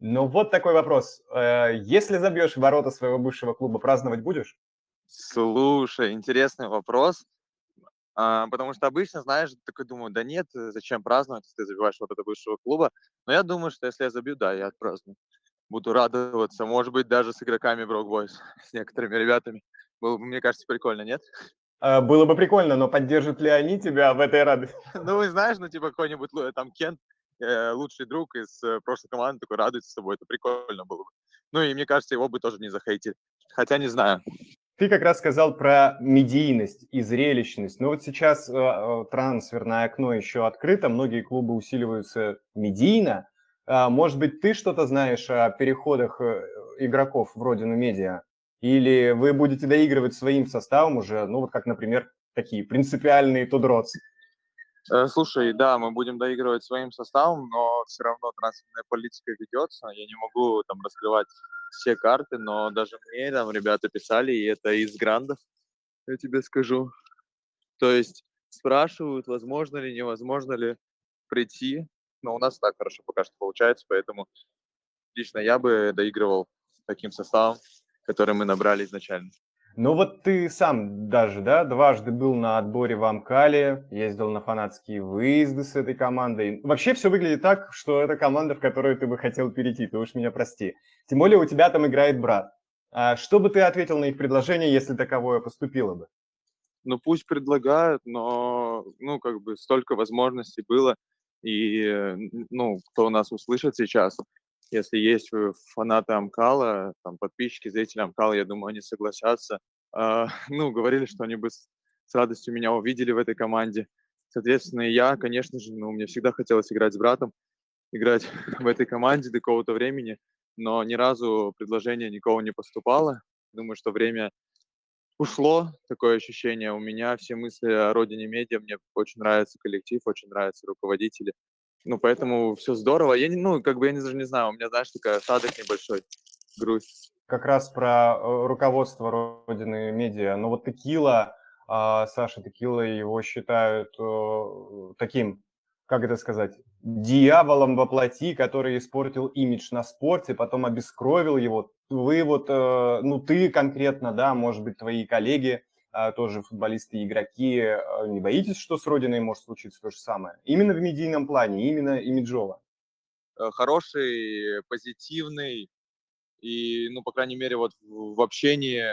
Но вот такой вопрос. Если забьешь ворота своего бывшего клуба, праздновать будешь? Слушай, интересный вопрос. А, потому что обычно, знаешь, такой думаю, да нет, э, зачем праздновать, если ты забиваешь вот это бывшего клуба. Но я думаю, что если я забью, да, я отпраздную. Буду радоваться, может быть, даже с игроками Брок Бойс, с некоторыми ребятами. Было бы, мне кажется, прикольно, нет? А, было бы прикольно, но поддержат ли они тебя в этой радости? Ну, знаешь, ну, типа, какой-нибудь там Кент, э, лучший друг из э, прошлой команды, такой радуется с тобой, это прикольно было бы. Ну, и мне кажется, его бы тоже не захейтили. Хотя не знаю. Ты как раз сказал про медийность и зрелищность. Но вот сейчас э, э, трансферное окно еще открыто, многие клубы усиливаются медийно. А, может быть, ты что-то знаешь о переходах э, игроков в родину медиа? Или вы будете доигрывать своим составом уже, ну вот как, например, такие принципиальные Тудроц? Э, слушай, да, мы будем доигрывать своим составом, но все равно трансферная политика ведется. Я не могу там раскрывать все карты, но даже мне там ребята писали, и это из грандов, я тебе скажу. То есть спрашивают, возможно ли, невозможно ли прийти, но у нас так хорошо пока что получается, поэтому лично я бы доигрывал таким составом, который мы набрали изначально. Ну вот ты сам даже, да, дважды был на отборе в Амкале, ездил на фанатские выезды с этой командой. Вообще все выглядит так, что это команда, в которую ты бы хотел перейти, ты уж меня прости. Тем более у тебя там играет брат. А что бы ты ответил на их предложение, если таковое поступило бы? Ну пусть предлагают, но, ну, как бы столько возможностей было, и, ну, кто нас услышит сейчас, если есть фанаты Амкала, там, подписчики, зрители Амкала, я думаю, они согласятся. А, ну, говорили, что они бы с, с радостью меня увидели в этой команде. Соответственно, я, конечно же, ну, мне всегда хотелось играть с братом, играть в этой команде до какого-то времени, но ни разу предложение никого не поступало. Думаю, что время ушло, такое ощущение. У меня все мысли о родине медиа, мне очень нравится коллектив, очень нравятся руководители. Ну, поэтому все здорово. Я не, ну, как бы я даже не знаю, у меня, знаешь, такая осадок небольшой, грусть. Как раз про э, руководство Родины медиа. Ну вот Текила, а, Саша Текила, его считают э, таким, как это сказать, дьяволом во плоти, который испортил имидж на спорте, потом обескровил его. Вы вот, э, ну ты конкретно, да, может быть, твои коллеги, тоже футболисты игроки. А, не боитесь, что с Родиной может случиться то же самое? Именно в медийном плане, именно имиджово. Э, хороший, позитивный и, ну, по крайней мере, вот в общении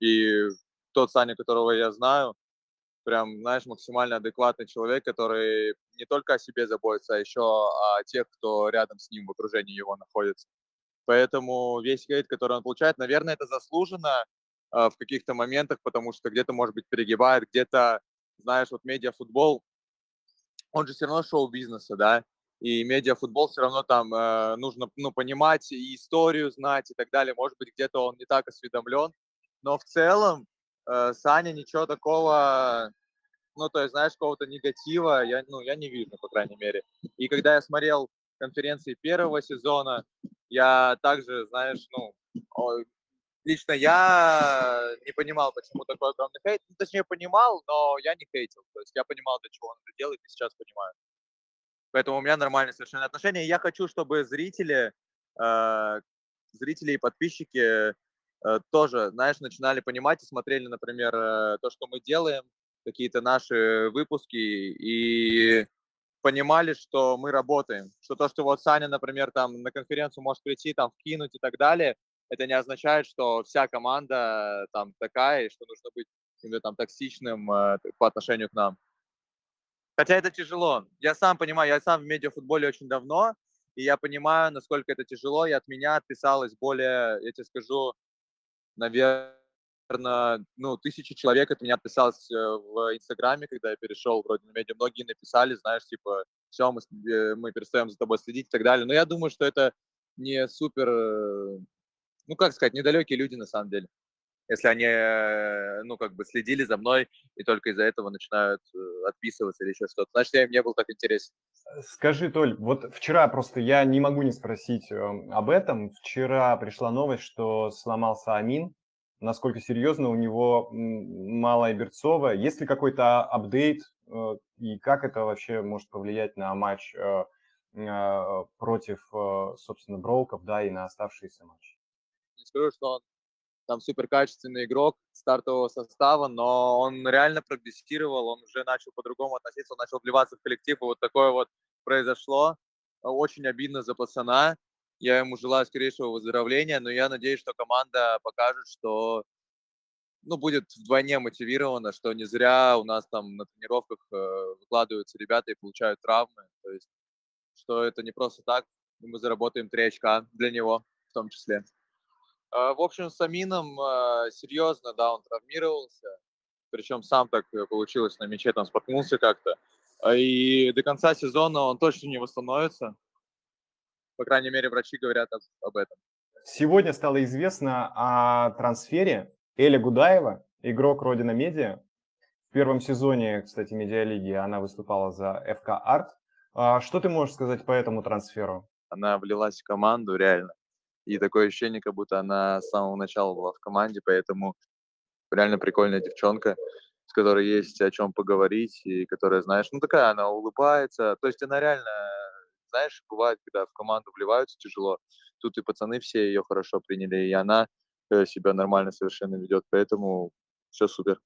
и тот Саня, которого я знаю, прям, знаешь, максимально адекватный человек, который не только о себе заботится, а еще о тех, кто рядом с ним в окружении его находится. Поэтому весь хейт, который он получает, наверное, это заслуженно в каких-то моментах, потому что где-то, может быть, перегибает, где-то, знаешь, вот медиафутбол, он же все равно шоу-бизнеса, да, и медиафутбол все равно там э, нужно, ну, понимать и историю знать и так далее. Может быть, где-то он не так осведомлен, но в целом э, Саня ничего такого, ну, то есть, знаешь, какого-то негатива я, ну, я не вижу, по крайней мере. И когда я смотрел конференции первого сезона, я также, знаешь, ну, лично я не понимал, почему такой огромный хейт. Ну, точнее, понимал, но я не хейтил. То есть я понимал, для чего он это делает, и сейчас понимаю. Поэтому у меня нормальные совершенно отношения. Я хочу, чтобы зрители, э, зрители и подписчики э, тоже, знаешь, начинали понимать и смотрели, например, э, то, что мы делаем, какие-то наши выпуски, и понимали, что мы работаем. Что то, что вот Саня, например, там на конференцию может прийти, там вкинуть и так далее, это не означает, что вся команда там такая, и что нужно быть именно там токсичным э, по отношению к нам. Хотя это тяжело. Я сам понимаю, я сам в медиафутболе очень давно, и я понимаю, насколько это тяжело, и от меня отписалось более, я тебе скажу, наверное, ну, тысячи человек от меня отписалось э, в Инстаграме, когда я перешел вроде на медиа. Многие написали, знаешь, типа, все, мы, э, мы перестаем за тобой следить и так далее. Но я думаю, что это не супер, э, ну, как сказать, недалекие люди на самом деле. Если они, ну, как бы следили за мной и только из-за этого начинают отписываться или еще что-то, значит, я им не был так интересен. Скажи, Толь, вот вчера просто я не могу не спросить эм, об этом. Вчера пришла новость, что сломался Амин, насколько серьезно у него малая Берцова, есть ли какой-то апдейт э, и как это вообще может повлиять на матч э, э, против, собственно, Броуков, да, и на оставшиеся матчи? Не скажу, что он там супер качественный игрок стартового состава, но он реально прогрессировал, он уже начал по-другому относиться, он начал вливаться в коллектив, и вот такое вот произошло. Очень обидно за пацана. Я ему желаю скорейшего выздоровления, но я надеюсь, что команда покажет, что ну, будет вдвойне мотивирована, что не зря у нас там на тренировках э, выкладываются ребята и получают травмы. То есть, что это не просто так, и мы заработаем 3 очка для него в том числе. Э, в общем, с Амином э, серьезно, да, он травмировался. Причем сам так получилось на мяче, там споткнулся как-то. И до конца сезона он точно не восстановится. По крайней мере, врачи говорят об, об этом. Сегодня стало известно о трансфере Эля Гудаева, игрок Родина Медиа. В первом сезоне, кстати, Медиалиги она выступала за ФК Арт. А что ты можешь сказать по этому трансферу? Она влилась в команду, реально. И такое ощущение, как будто она с самого начала была в команде, поэтому реально прикольная девчонка, с которой есть о чем поговорить, и которая, знаешь, ну такая, она улыбается. То есть она реально знаешь, бывает, когда в команду вливаются тяжело, тут и пацаны все ее хорошо приняли, и она э, себя нормально совершенно ведет, поэтому все супер.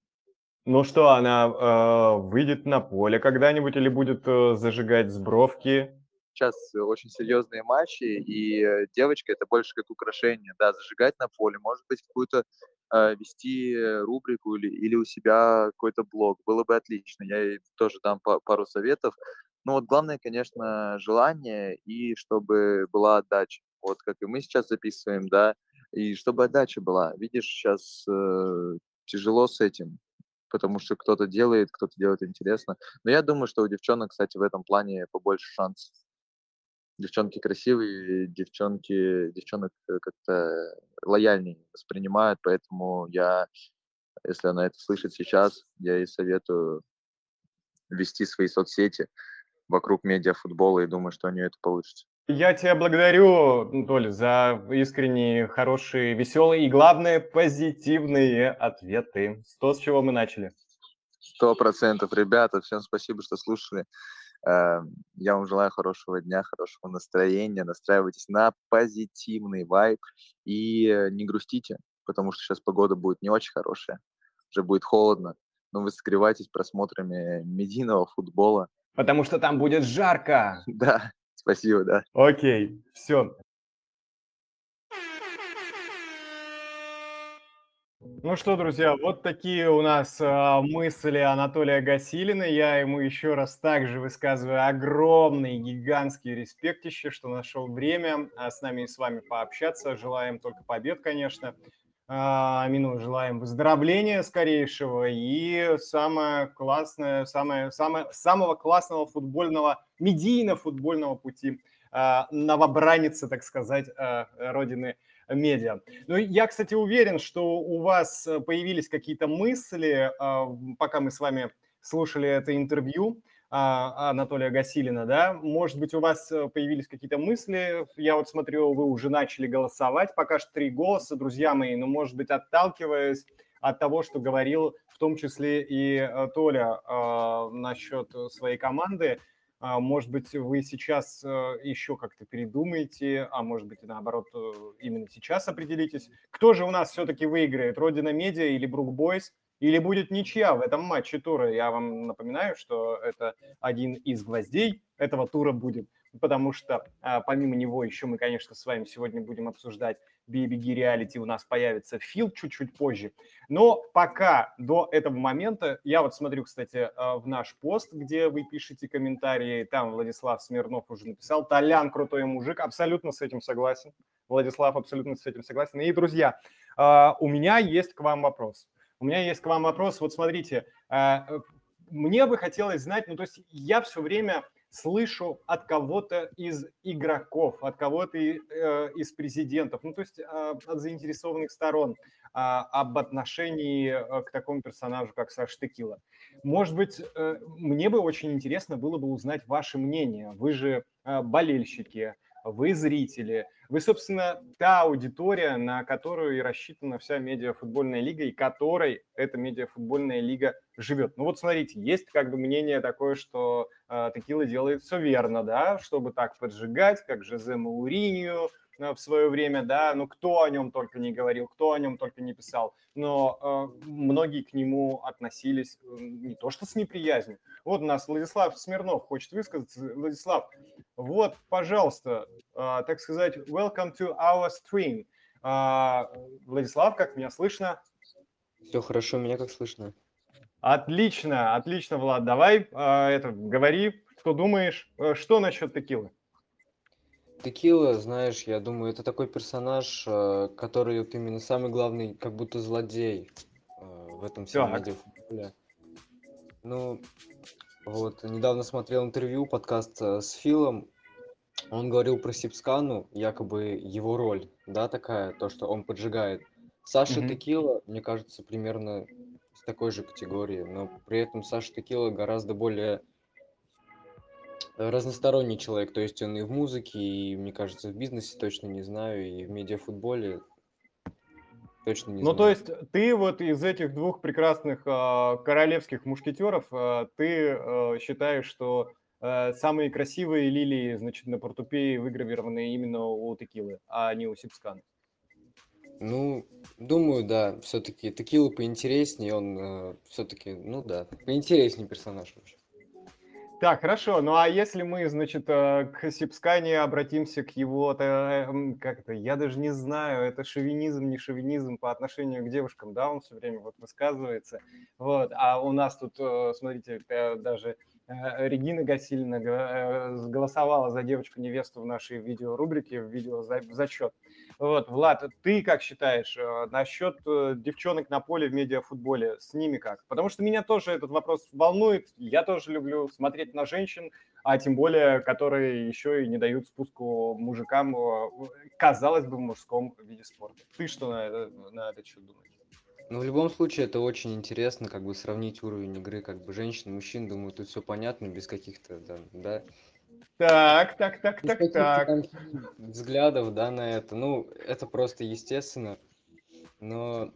Ну что, она э, выйдет на поле когда-нибудь или будет э, зажигать сбровки? Сейчас очень серьезные матчи, и э, девочка это больше как украшение, да, зажигать на поле, может быть, какую-то э, вести рубрику или, или у себя какой-то блог, было бы отлично. Я ей тоже дам пару советов. Ну вот главное, конечно, желание и чтобы была отдача. Вот как и мы сейчас записываем, да, и чтобы отдача была. Видишь, сейчас э, тяжело с этим, потому что кто-то делает, кто-то делает интересно. Но я думаю, что у девчонок, кстати, в этом плане побольше шансов. Девчонки красивые, девчонки, девчонок э, как-то лояльнее воспринимают, поэтому я, если она это слышит сейчас, я ей советую вести свои соцсети, вокруг медиафутбола и думаю, что у нее это получится. Я тебя благодарю, Толя, за искренние, хорошие, веселые и, главное, позитивные ответы. То, с чего мы начали. Сто процентов, ребята. Всем спасибо, что слушали. Эм, я вам желаю хорошего дня, хорошего настроения. Настраивайтесь на позитивный вайб и не грустите, потому что сейчас погода будет не очень хорошая. Уже будет холодно. Но вы согревайтесь просмотрами медийного футбола Потому что там будет жарко. Да, спасибо, да. Окей, все. Ну что, друзья, вот такие у нас а, мысли Анатолия Гасилина. Я ему еще раз также высказываю огромный, гигантский респектище, что нашел время а, с нами и с вами пообщаться. Желаем только побед, конечно. А, Амину желаем выздоровления скорейшего и самое классное, самое, самое, самого классного футбольного, медийно-футбольного пути новобранницы, так сказать, родины медиа. Ну, я, кстати, уверен, что у вас э, появились какие-то мысли, а, пока мы с вами слушали это интервью а, Анатолия Гасилина, да? Может быть, у вас э, появились какие-то мысли? Я вот смотрю, вы уже начали голосовать, пока что три голоса, друзья мои, но, может быть, отталкиваясь от того, что говорил в том числе и э, Толя насчет своей команды, а, может быть, вы сейчас э, еще как-то передумаете, а может быть, наоборот, э, именно сейчас определитесь. Кто же у нас все-таки выиграет? Родина Медиа или Брук Бойс? Или будет ничья в этом матче тура? Я вам напоминаю, что это один из гвоздей этого тура будет потому что а, помимо него еще мы, конечно, с вами сегодня будем обсуждать Бей-беги реалити, у нас появится Фил чуть-чуть позже. Но пока до этого момента, я вот смотрю, кстати, а, в наш пост, где вы пишете комментарии, там Владислав Смирнов уже написал, Толян крутой мужик, абсолютно с этим согласен. Владислав абсолютно с этим согласен. И, друзья, а, у меня есть к вам вопрос. У меня есть к вам вопрос. Вот смотрите, а, мне бы хотелось знать, ну то есть я все время слышу от кого-то из игроков, от кого-то э, из президентов, ну то есть э, от заинтересованных сторон э, об отношении э, к такому персонажу, как Саша Текила. Может быть, э, мне бы очень интересно было бы узнать ваше мнение. Вы же болельщики, вы зрители, вы, собственно, та аудитория, на которую и рассчитана вся медиафутбольная лига, и которой эта медиафутбольная лига живет. Ну вот смотрите, есть как бы мнение такое, что э, Текила делает все верно, да, чтобы так поджигать, как Жозе Мауринью, Э, в свое время, да, ну кто о нем только не говорил, кто о нем только не писал, но э, многие к нему относились э, не то что с неприязнью. Вот у нас Владислав Смирнов хочет высказаться. Владислав, вот, пожалуйста, э, так сказать, welcome to our stream. Э, Владислав, как меня слышно? Все хорошо, меня как слышно? Отлично, отлично, Влад. Давай э, это говори, что думаешь, э, что насчет текилы? Текила, знаешь, я думаю, это такой персонаж, э, который вот именно самый главный, как будто злодей э, в этом всем медиафутболе. Ну, вот, недавно смотрел интервью, подкаст э, с Филом. Он говорил про Сипскану, якобы его роль, да, такая, то, что он поджигает. Саша Мгм. Текила, мне кажется, примерно с такой же категории, но при этом Саша Текила гораздо более разносторонний человек, то есть он и в музыке, и, мне кажется, в бизнесе точно не знаю, и в медиафутболе точно не Ну, знаю. то есть ты вот из этих двух прекрасных а, королевских мушкетеров, а, ты а, считаешь, что а, самые красивые лилии, значит, на портупее выгравированы именно у Текилы, а не у Сипскана? Ну, думаю, да, все-таки Текила поинтереснее, он э, все-таки, ну да, поинтереснее персонаж вообще. Так, хорошо. Ну а если мы, значит, э, к Сипскане обратимся к его, э, как это, я даже не знаю, это шовинизм, не шовинизм по отношению к девушкам, да, он все время вот высказывается. Вот, а у нас тут, э, смотрите, даже Регина Гасильевна га- э, голосовала за девочку-невесту в нашей видеорубрике, в видеозачет. Вот, Влад, ты как считаешь э, насчет э, девчонок на поле в медиафутболе? С ними как? Потому что меня тоже этот вопрос волнует. Я тоже люблю смотреть на женщин, а тем более, которые еще и не дают спуску мужикам, э, казалось бы, в мужском виде спорта. Ты что на, на этот счет думаешь? Ну, в любом случае, это очень интересно, как бы сравнить уровень игры, как бы женщин, мужчин, думаю, тут все понятно, без каких-то, да, да, Так, так, так, без так, так. там взглядов, да, на это. Ну, это просто естественно, но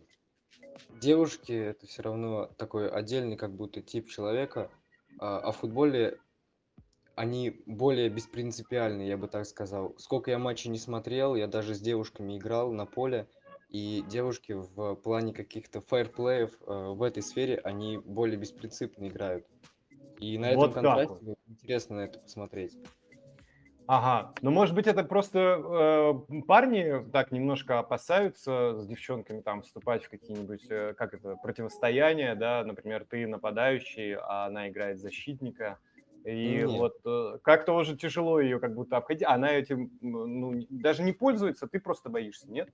девушки это все равно такой отдельный как будто тип человека, а, а в футболе они более беспринципиальны, я бы так сказал. Сколько я матчей не смотрел, я даже с девушками играл на поле, и девушки в плане каких-то фейрплеев э, в этой сфере, они более беспринципно играют. И на этом Вот контрасте вот. интересно на это посмотреть. Ага, ну может быть это просто э, парни так немножко опасаются с девчонками там вступать в какие-нибудь, э, как это, противостояния, да, например, ты нападающий, а она играет защитника, и Нет. вот э, как-то уже тяжело ее как будто обходить, она этим, ну, даже не пользуется, ты просто боишься, нет?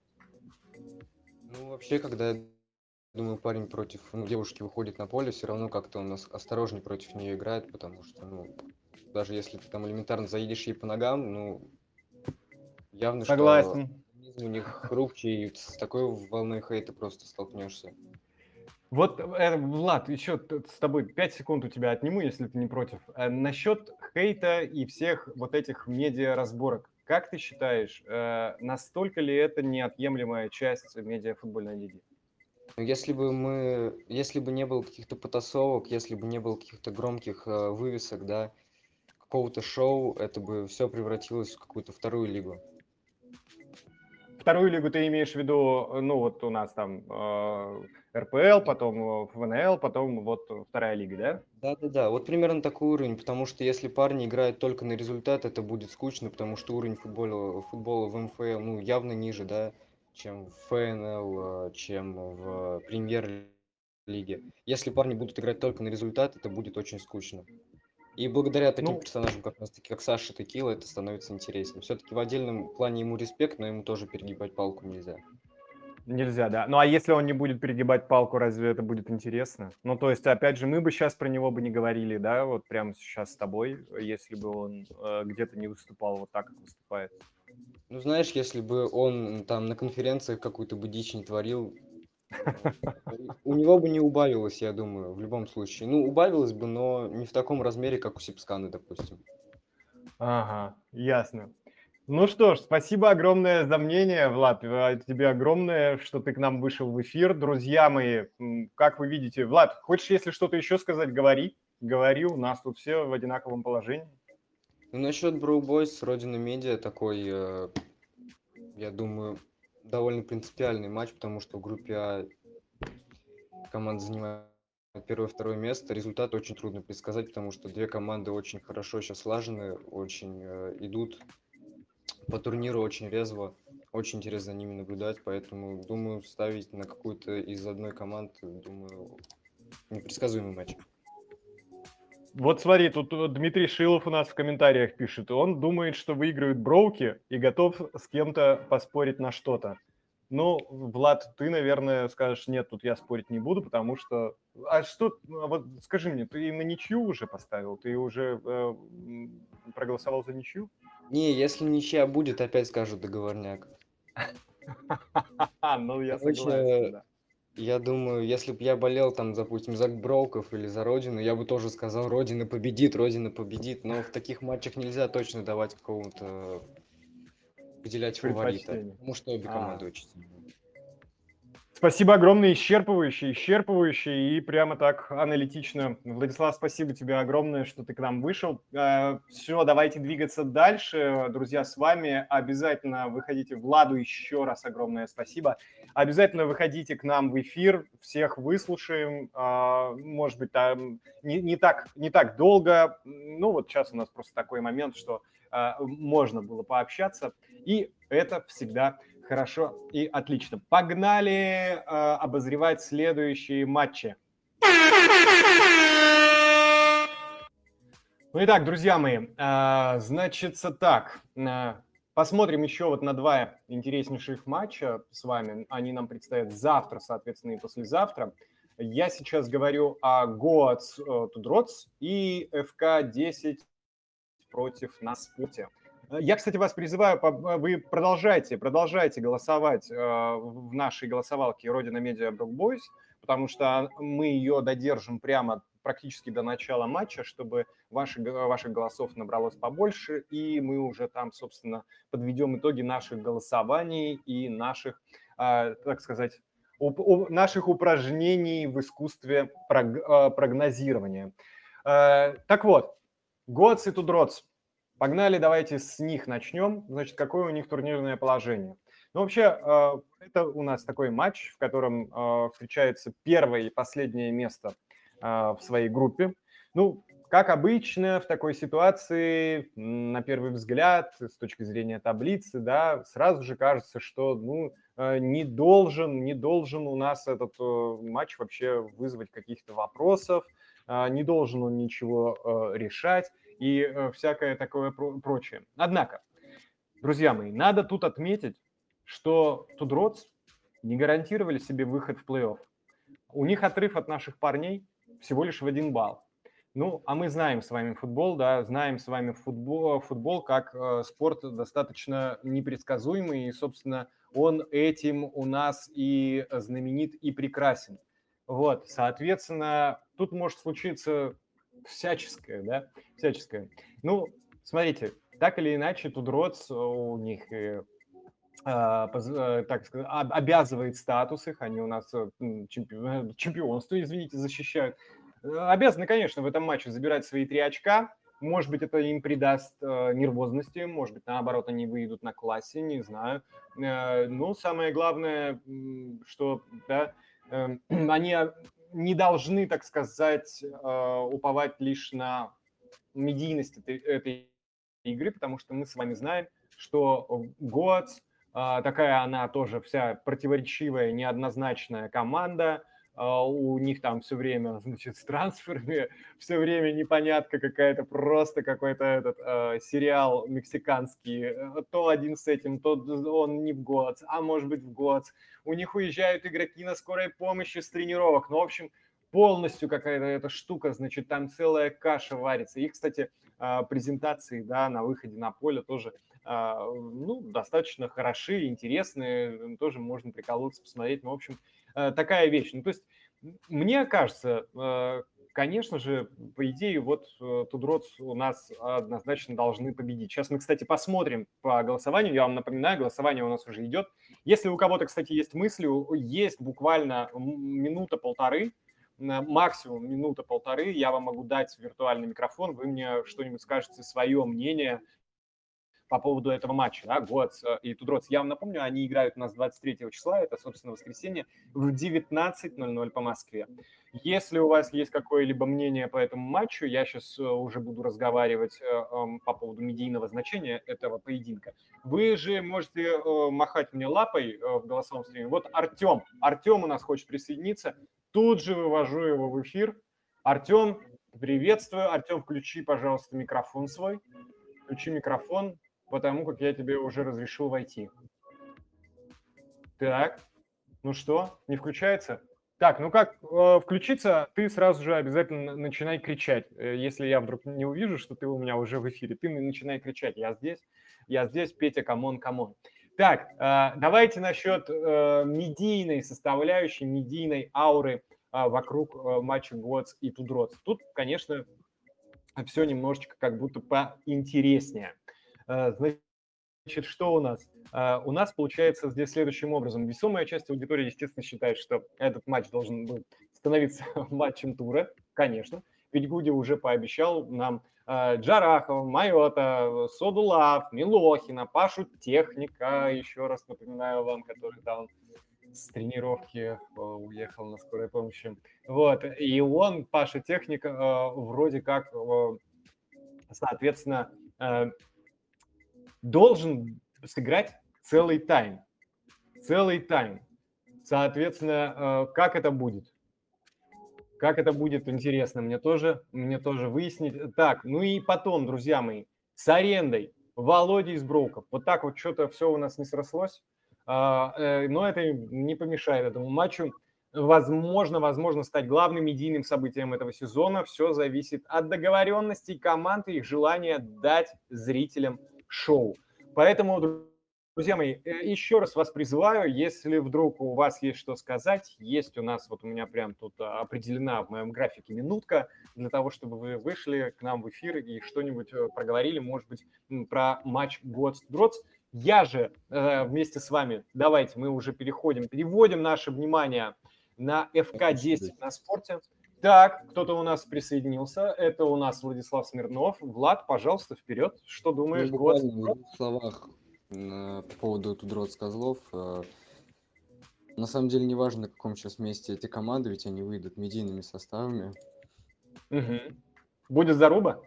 Ну, вообще, когда, я думаю, парень против ну, девушки выходит на поле, все равно как-то он ос- осторожнее против нее играет, потому что, ну, даже если ты там элементарно заедешь ей по ногам, ну, явно, что Согласен. организм у них хрупче, и с такой волной хейта просто столкнешься. Вот, э, Влад, еще с тобой 5 секунд у тебя отниму, если ты не против. Э, насчет хейта и всех вот этих медиа-разборок. Как ты считаешь, э, настолько ли это неотъемлемая часть медиа-футбольной лиги? Но если бы мы, если бы не было каких-то потасовок, если бы не было каких-то громких э, вывесок, да, какого-то шоу, это бы все превратилось в какую-то вторую лигу. Вторую лигу ты имеешь в виду, э, ну вот у нас там э, РПЛ, потом э, ФНЛ, потом вот вторая лига, да? Да-да-да, вот примерно такой уровень, потому что если парни играют только на результат, это будет скучно, потому что уровень футбола, футбола в МФЛ, ну, явно ниже, да, чем в ФНЛ, э, чем в премьер-лиге. Если парни будут играть только на результат, это будет очень скучно. И благодаря таким Ну- персонажам, как раз таки, как Саша Текила, это становится интереснее. Все-таки в отдельном плане ему респект, но ему тоже перегибать палку нельзя. Нельзя, да. Ну а если он не будет перегибать палку, разве это будет интересно? Ну то есть, опять же, мы бы сейчас про него бы не говорили, да, вот прямо сейчас с тобой, если бы он э, где-то не выступал вот так, как выступает. Ну, знаешь, если бы он там на конференциях какую-то бы дичь не творил, у него бы не убавилось, я думаю, в любом случае. Ну, убавилось бы, но не в таком размере, как у Сипсканы, допустим. Ага, ясно. Ну что ж, спасибо огромное за мнение, Влад. э, Тебе огромное, что ты к нам вышел в эфир. Друзья мои, как вы видите, Влад, хочешь, если что-то еще сказать, говори. Говори, у нас тут все в одинаковом положении. Ну, насчет Boys, Родина Медиа такой, э, я думаю, довольно принципиальный матч, потому что в группе А команда занимает первое второе место. Результат очень трудно предсказать, потому что две команды очень хорошо сейчас слажены, очень э, идут по турниру очень резво. Очень интересно за ними наблюдать, поэтому думаю ставить на какую-то из одной команды, думаю, непредсказуемый матч. Вот смотри, тут э, Дмитрий Шилов у нас в комментариях пишет. Он думает, что выиграют броуки и готов с кем-то поспорить на что-то. Ну, Влад, ты, наверное, скажешь, нет, тут я спорить не буду, потому что... А что, а вот скажи мне, ты на ничью уже поставил? Ты уже э, проголосовал за ничью? Не, если ничья будет, опять скажут договорняк. Ну, я согласен. Я думаю, если бы я болел там, допустим, за Броуков или за Родину, я бы тоже сказал, Родина победит, Родина победит. Но в таких матчах нельзя точно давать какому-то выделять фаворита. Потому что обе А. команды очень сильные. Спасибо огромное, исчерпывающее, исчерпывающее и прямо так аналитично. Владислав, спасибо тебе огромное, что ты к нам вышел. Все, давайте двигаться дальше. Друзья, с вами обязательно выходите. Владу еще раз огромное спасибо. Обязательно выходите к нам в эфир, всех выслушаем. А, Может быть, там не, не, так, не так долго. Ну, вот сейчас у нас просто такой момент, что а, можно было пообщаться. И это всегда хорошо и отлично. Погнали а, обозревать следующие матчи. Ну итак, друзья мои, а, значится так. а, Посмотрим еще вот на два интереснейших матча с вами. Они нам предстоят завтра, соответственно, и послезавтра. Я сейчас говорю о Goats Тудроц и ФК-10 против Наспути. Я, кстати, вас призываю, по- вы продолжайте, продолжайте голосовать э, в нашей голосовалке Родина Медиа Брок Бойс, потому что мы ее додержим прямо практически до начала матча, чтобы ваши, г- ваших голосов набралось побольше, и мы уже там, собственно, подведем итоги наших голосований и наших, э, так сказать, наших упражнений в искусстве прог- э, прогнозирования. Э, Так вот, Гоц и Тудроц. Погнали, давайте с них начнем. Значит, какое у них турнирное положение? Ну, вообще, э, это у нас такой матч, в котором э, встречается первое и последнее место э, в своей группе. Ну, как обычно в такой ситуации, на первый взгляд, с точки зрения таблицы, да, сразу же кажется, что ну, не должен, не должен у нас этот матч вообще вызвать каких-то вопросов, не должен он ничего решать и всякое такое прочее. Однако, друзья мои, надо тут отметить, что Тудроц не гарантировали себе выход в плей-офф. У них отрыв от наших парней всего лишь в один балл. Ну, а мы знаем с вами футбол, да, знаем с вами футбол, футбол как э, спорт достаточно непредсказуемый, и, собственно, он этим у нас и знаменит, и прекрасен. Вот, соответственно, тут может случиться всяческое, да, всяческое. Ну, смотрите, так или иначе, Тудроц у них э, а, э, так сказать, обязывает статус их, они у нас э, чемпионство, извините, защищают. Э, обязаны, конечно, в этом матче забирать свои три очка. Может быть, это им придаст э, нервозности, может быть, наоборот, они выйдут на классе, не знаю. Э, но самое главное, что да, э, они не должны, так сказать, э, уповать лишь на медийность этой, этой игры, потому что мы с вами знаем, что Гоц, э, такая она тоже вся противоречивая, неоднозначная команда – у них там все время, значит, с трансферами, все время непонятка какая-то, просто какой-то этот э, сериал мексиканский, э, то один с этим, то он не в год, а может быть в год. У них уезжают игроки на скорой помощи с тренировок. Ну, в общем, полностью какая-то эта штука, значит, там целая каша варится. Их, кстати, а, презентации, да, на выходе на поле тоже, ну, достаточно хороши, интересные, тоже можно приколоться, посмотреть. Ну, в общем, такая вещь. Ну, то есть, мне кажется, э, конечно же, по идее, вот э, Тудроц у нас однозначно должны победить. Сейчас мы, кстати, посмотрим по голосованию. Я вам напоминаю, голосование у нас уже идет. Если у кого-то, кстати, есть мысли, есть буквально минута-полторы, максимум минута-полторы, я вам могу дать виртуальный микрофон, вы мне что-нибудь скажете, свое мнение по поводу этого матча. Да, Гоц э, и Тудроц, я вам напомню, они играют у нас 23 числа, это, собственно, воскресенье, в 19.00 по Москве. Если у вас есть какое-либо мнение по этому матчу, я сейчас э, уже буду разговаривать э, эм, по поводу медийного значения этого поединка. Вы же можете махать мне лапой в голосовом стриме. Вот Артем. Артем у нас хочет присоединиться. Тут же вывожу его в эфир. Артем, приветствую. Артем, включи, пожалуйста, микрофон свой. Включи микрофон потому как я тебе уже разрешил войти. Так, ну что, не включается? Так, ну как э, включиться, ты сразу же обязательно начинай кричать. Э, если я вдруг не увижу, что ты у меня уже в эфире, ты начинай кричать. Я здесь, я здесь, Петя, come on, come on. Так, э, давайте насчет э, медийной составляющей, медийной ауры э, вокруг э, матча Готс и Тудроц. Тут, конечно, все немножечко как будто поинтереснее. Э, значит, что у нас? Э, у нас получается здесь следующим образом. Весомая часть аудитории, естественно, считает, что этот матч должен был становиться матчем тура, конечно. Ведь Гуди уже пообещал нам э, Джарахова, Майота, Содулав, Милохина, Пашу Техника, еще раз напоминаю вам, который там с тренировки уехал на скорой помощи. Вот, и он, Паша Техника, вроде как, соответственно, должен сыграть целый тайм. Целый тайм. Соответственно, э, как это будет? Как это будет, интересно мне тоже, мне тоже выяснить. Так, ну и потом, друзья мои, с арендой Володя из Броков. Вот так вот что-то все у нас не срослось. А, э, но это не помешает этому матчу. Возможно, возможно стать главным медийным событием этого сезона. Все зависит от договоренностей команд и их желания дать зрителям шоу. Поэтому, друзья мои, э, еще раз вас призываю, если вдруг у вас есть что сказать, есть у нас, вот у меня прям тут а, определена в моем графике минутка для того, чтобы вы вышли к нам в эфир и что-нибудь э, проговорили, может быть, про матч Готс-Дротс. Я же э, вместе с вами, давайте мы уже переходим, переводим наше внимание на ФК-10 на спорте. Так, кто-то у нас присоединился. Это у нас Владислав Смирнов. Влад, пожалуйста, вперед. Что думаешь? Ну, буквально в двух словах по поводу Тудрот Козлов. Э, на самом деле, неважно, на каком сейчас месте эти команды, ведь они выйдут медийными составами. Угу. Будет заруба?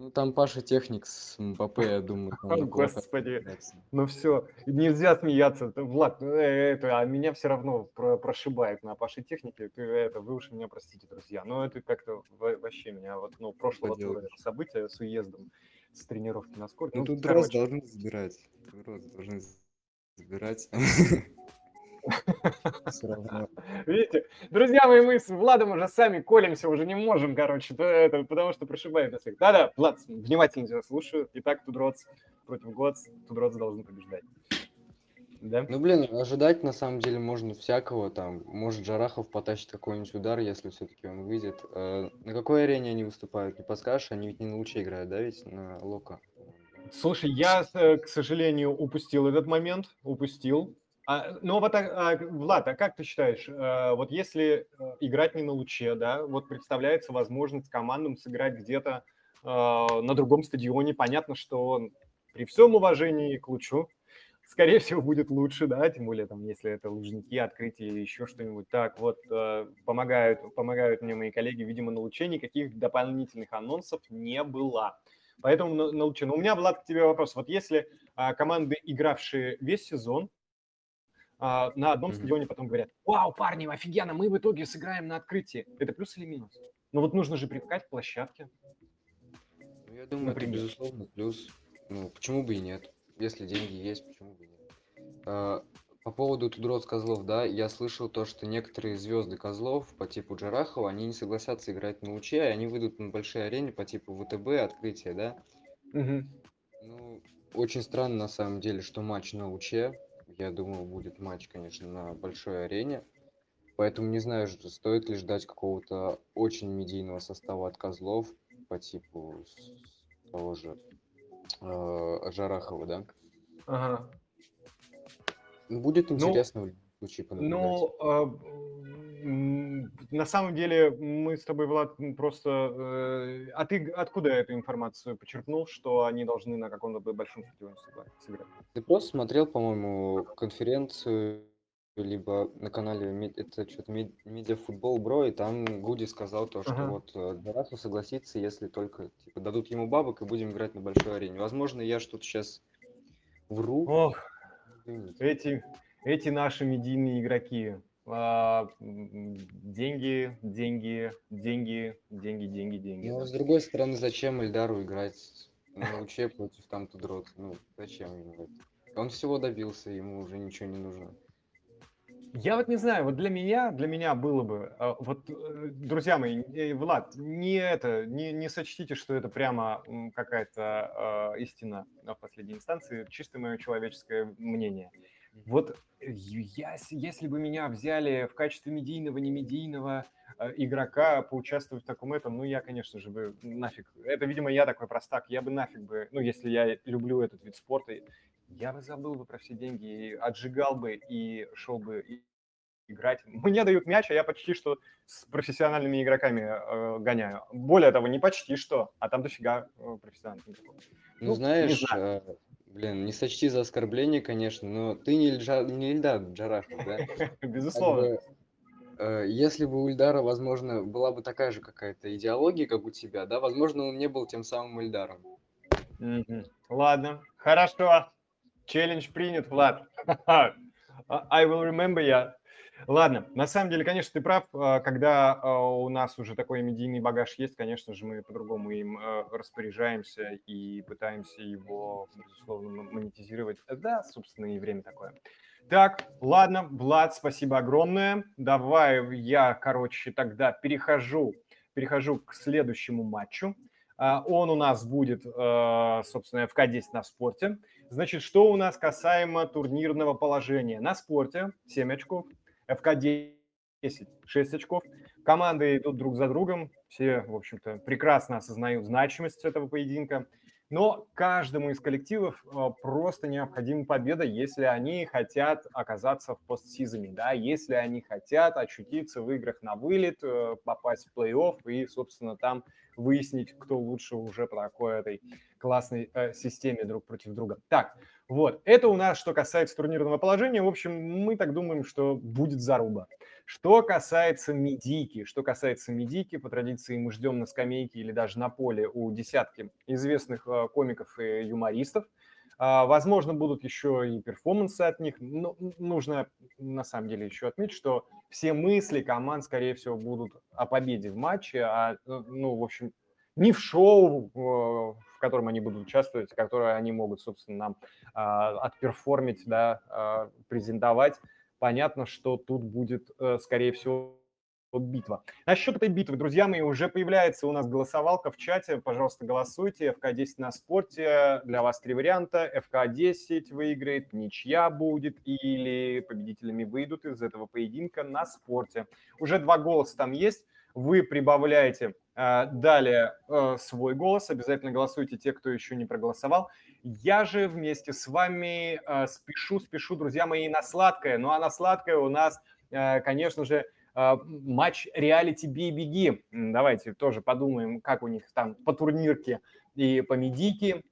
Ну, там Паша Техник с МПП, я думаю. там О, Господи. Ну все, нельзя смеяться. Влад, ну, э, это, а меня все равно про- прошибает на Паше технике. Ты, это, вы уж меня простите, друзья. Но это как-то во- вообще меня вот, ну, прошлого тура событие с уездом, с тренировки на скорости. Ну, тут короче. раз должны забирать. Тут раз должны забирать. Видите, друзья мои, мы с Владом уже сами колемся, уже не можем, короче, то это, потому что прошибает нас. Да-да, Влад, внимательно тебя слушаю. Итак, Тудроц против Гоц, Тудроц должен побеждать. Да? Ну, блин, ожидать на самом деле можно всякого. Там, может, Джарахов потащит какой-нибудь удар, если все-таки он выйдет. Э, На какой арене они выступают? Не подскажешь? Они ведь не на луче играют, да, ведь на Лока? Слушай, я, э, к сожалению, упустил этот момент, упустил. А, но вот, а, а, Влад, а как ты считаешь, э, вот если э, играть не на луче, да, вот представляется возможность командам сыграть где-то э, на другом стадионе, понятно, что при всем уважении к лучу, скорее всего, будет лучше, да, тем более там, если это лужники, открытие или еще что-нибудь. Так, вот, помогают, помогают мне мои коллеги, видимо, на луче никаких дополнительных анонсов не было. Поэтому на, на луче. Но у меня, Влад, к тебе вопрос. Вот если а, команды, игравшие весь сезон, а, на одном Мгм. стадионе потом говорят, вау, парни, офигенно, мы в итоге сыграем на открытии. Это плюс или минус? Ну вот нужно же привыкать к площадке. Ну, я думаю, это Например. безусловно плюс. Ну, почему бы и нет? Если деньги есть, почему бы и нет? А, По поводу Тудроц Козлов, да, я слышал то, что некоторые звезды Козлов по типу Джарахова, они не согласятся играть на луче, и они выйдут на большой арене по типу ВТБ, открытие, да? Мгм. Ну, очень странно на самом деле, что матч на луче. Я думаю, будет матч, конечно, на большой арене. Поэтому не знаю, стоит ли ждать какого-то очень медийного состава от Козлов по типу того же э, Жарахова, да? Ага. Будет Ну, интересно в любом случае понаблюдать. Ну, м, на самом деле мы с тобой, Влад, просто... э, А ты откуда эту информацию почерпнул, что они должны на каком-то большом стадионе сыгра- сыграть? Ты просто смотрел, по-моему, конференцию либо на канале это что-то Медиафутбол Бро, и там Гуди сказал то, что Ага. вот э, Джарахов согласится, если только типа дадут ему бабок и будем играть на большой арене. Возможно, я что-то сейчас вру. Ох, эти, эти наши медийные игроки. А, деньги, деньги, деньги, деньги, деньги, деньги. Но с другой стороны, зачем Эльдару играть на луче против там Тудрот? Ну, зачем ему это? Он всего добился, ему уже ничего не нужно. Я вот не знаю, вот для меня, для меня было бы, а, вот, э, друзья мои, э, Влад, не это, не, не сочтите, что это прямо какая-то э, истина в последней инстанции, чисто мое человеческое мнение. Вот э, я, если бы меня взяли в качестве медийного, не медийного э, игрока поучаствовать в таком этом, ну, я, конечно же, бы нафиг. Это, видимо, я такой простак. Я бы нафиг бы, ну, если я люблю этот вид спорта, я бы забыл бы про все деньги, и отжигал бы и шел бы и- играть. Мне дают мяч, а я почти что с профессиональными игроками э, гоняю. Более того, не почти что, а там дофига э, профессиональных игроков. Ну, Ну, не знаешь, знаю. э, блин, не сочти за оскорбление, конечно, но ты не, Ильджа, не Ильдар Джарахов, да? Безусловно. э, если бы у Ильдара, возможно, была бы такая же какая-то идеология, как у тебя, да, возможно, он не был тем самым Ильдаром. Ладно, хорошо. Челлендж принят, Влад. I will remember я. Ладно, на самом деле, конечно, ты прав. а, Когда а, у нас уже такой медийный багаж есть, конечно же, мы по-другому им э, распоряжаемся и пытаемся его, безусловно, монетизировать. Да, собственно, и время такое. Так, ладно, Влад, спасибо огромное. Давай я, короче, тогда перехожу, перехожу к следующему матчу. А, Он у нас будет, собственно, ФК-10 на спорте. Значит, что у нас касаемо турнирного положения? На спорте 7 очков, ФК-10 6 очков. Команды идут друг за другом. Все, в общем-то, прекрасно осознают значимость этого поединка. Но каждому из коллективов э, просто необходима победа, если они хотят оказаться в постсезоне, да, если они хотят очутиться в играх на вылет, э, попасть в плей-офф и, собственно, там выяснить, кто лучше уже по такой этой классной э, системе друг против друга. Так, вот, это у нас что касается турнирного положения. В общем, мы так думаем, что будет заруба. Что касается медики, что касается медики, по традиции мы ждем на скамейке или даже на поле у десятки известных э, комиков и юмористов. А, возможно, будут еще и перформансы от них. Но нужно на самом деле еще отметить, что все мысли команд, скорее всего, будут о победе в матче, а, э, ну, в общем, не в шоу, в котором они будут участвовать, которое они могут, собственно, нам а, отперформить, да, а, презентовать понятно, что тут будет, э, скорее всего, битва. Насчет этой битвы, друзья мои, уже появляется у нас голосовалка в чате. Пожалуйста, голосуйте. ФК-10 на спорте. Для вас три варианта. ФК-10 выиграет, ничья будет или победителями выйдут из этого поединка на спорте. Уже два голоса там есть. Вы прибавляете далее э, свой голос. Обязательно голосуйте те, кто еще не проголосовал. Я же вместе с вами э, спешу, спешу, друзья мои, на сладкое. Ну а на сладкое у нас, э, конечно же, матч реалити «Бей, беги». Давайте тоже подумаем, как у них там по турнирке и по медике,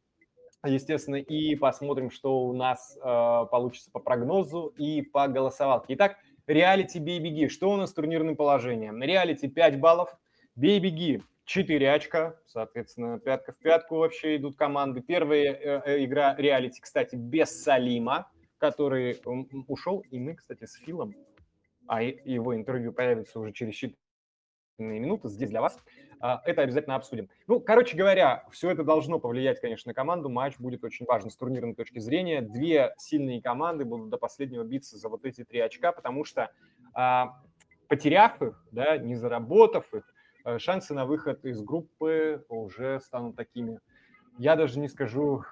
естественно, и посмотрим, что у нас получится по прогнозу и по голосовалке. Итак, реалити «Бей, беги». Что у нас с турнирным положением? Реалити 5 баллов, «Бей, беги» 4 очка, соответственно, пятка в пятку вообще идут команды. Первая э, э, игра реалити, кстати, без Салима, который ушел, и мы, кстати, с Филом, а его интервью появится уже через считанные минуты здесь для вас, а, это обязательно обсудим. Ну, короче говоря, все это должно повлиять, конечно, на команду. Матч будет очень важен с турнирной точки зрения. Две сильные команды будут до последнего биться за вот эти три очка, потому что а, потеряв их, да, не заработав их, шансы на выход из группы уже станут такими. Я даже не скажу,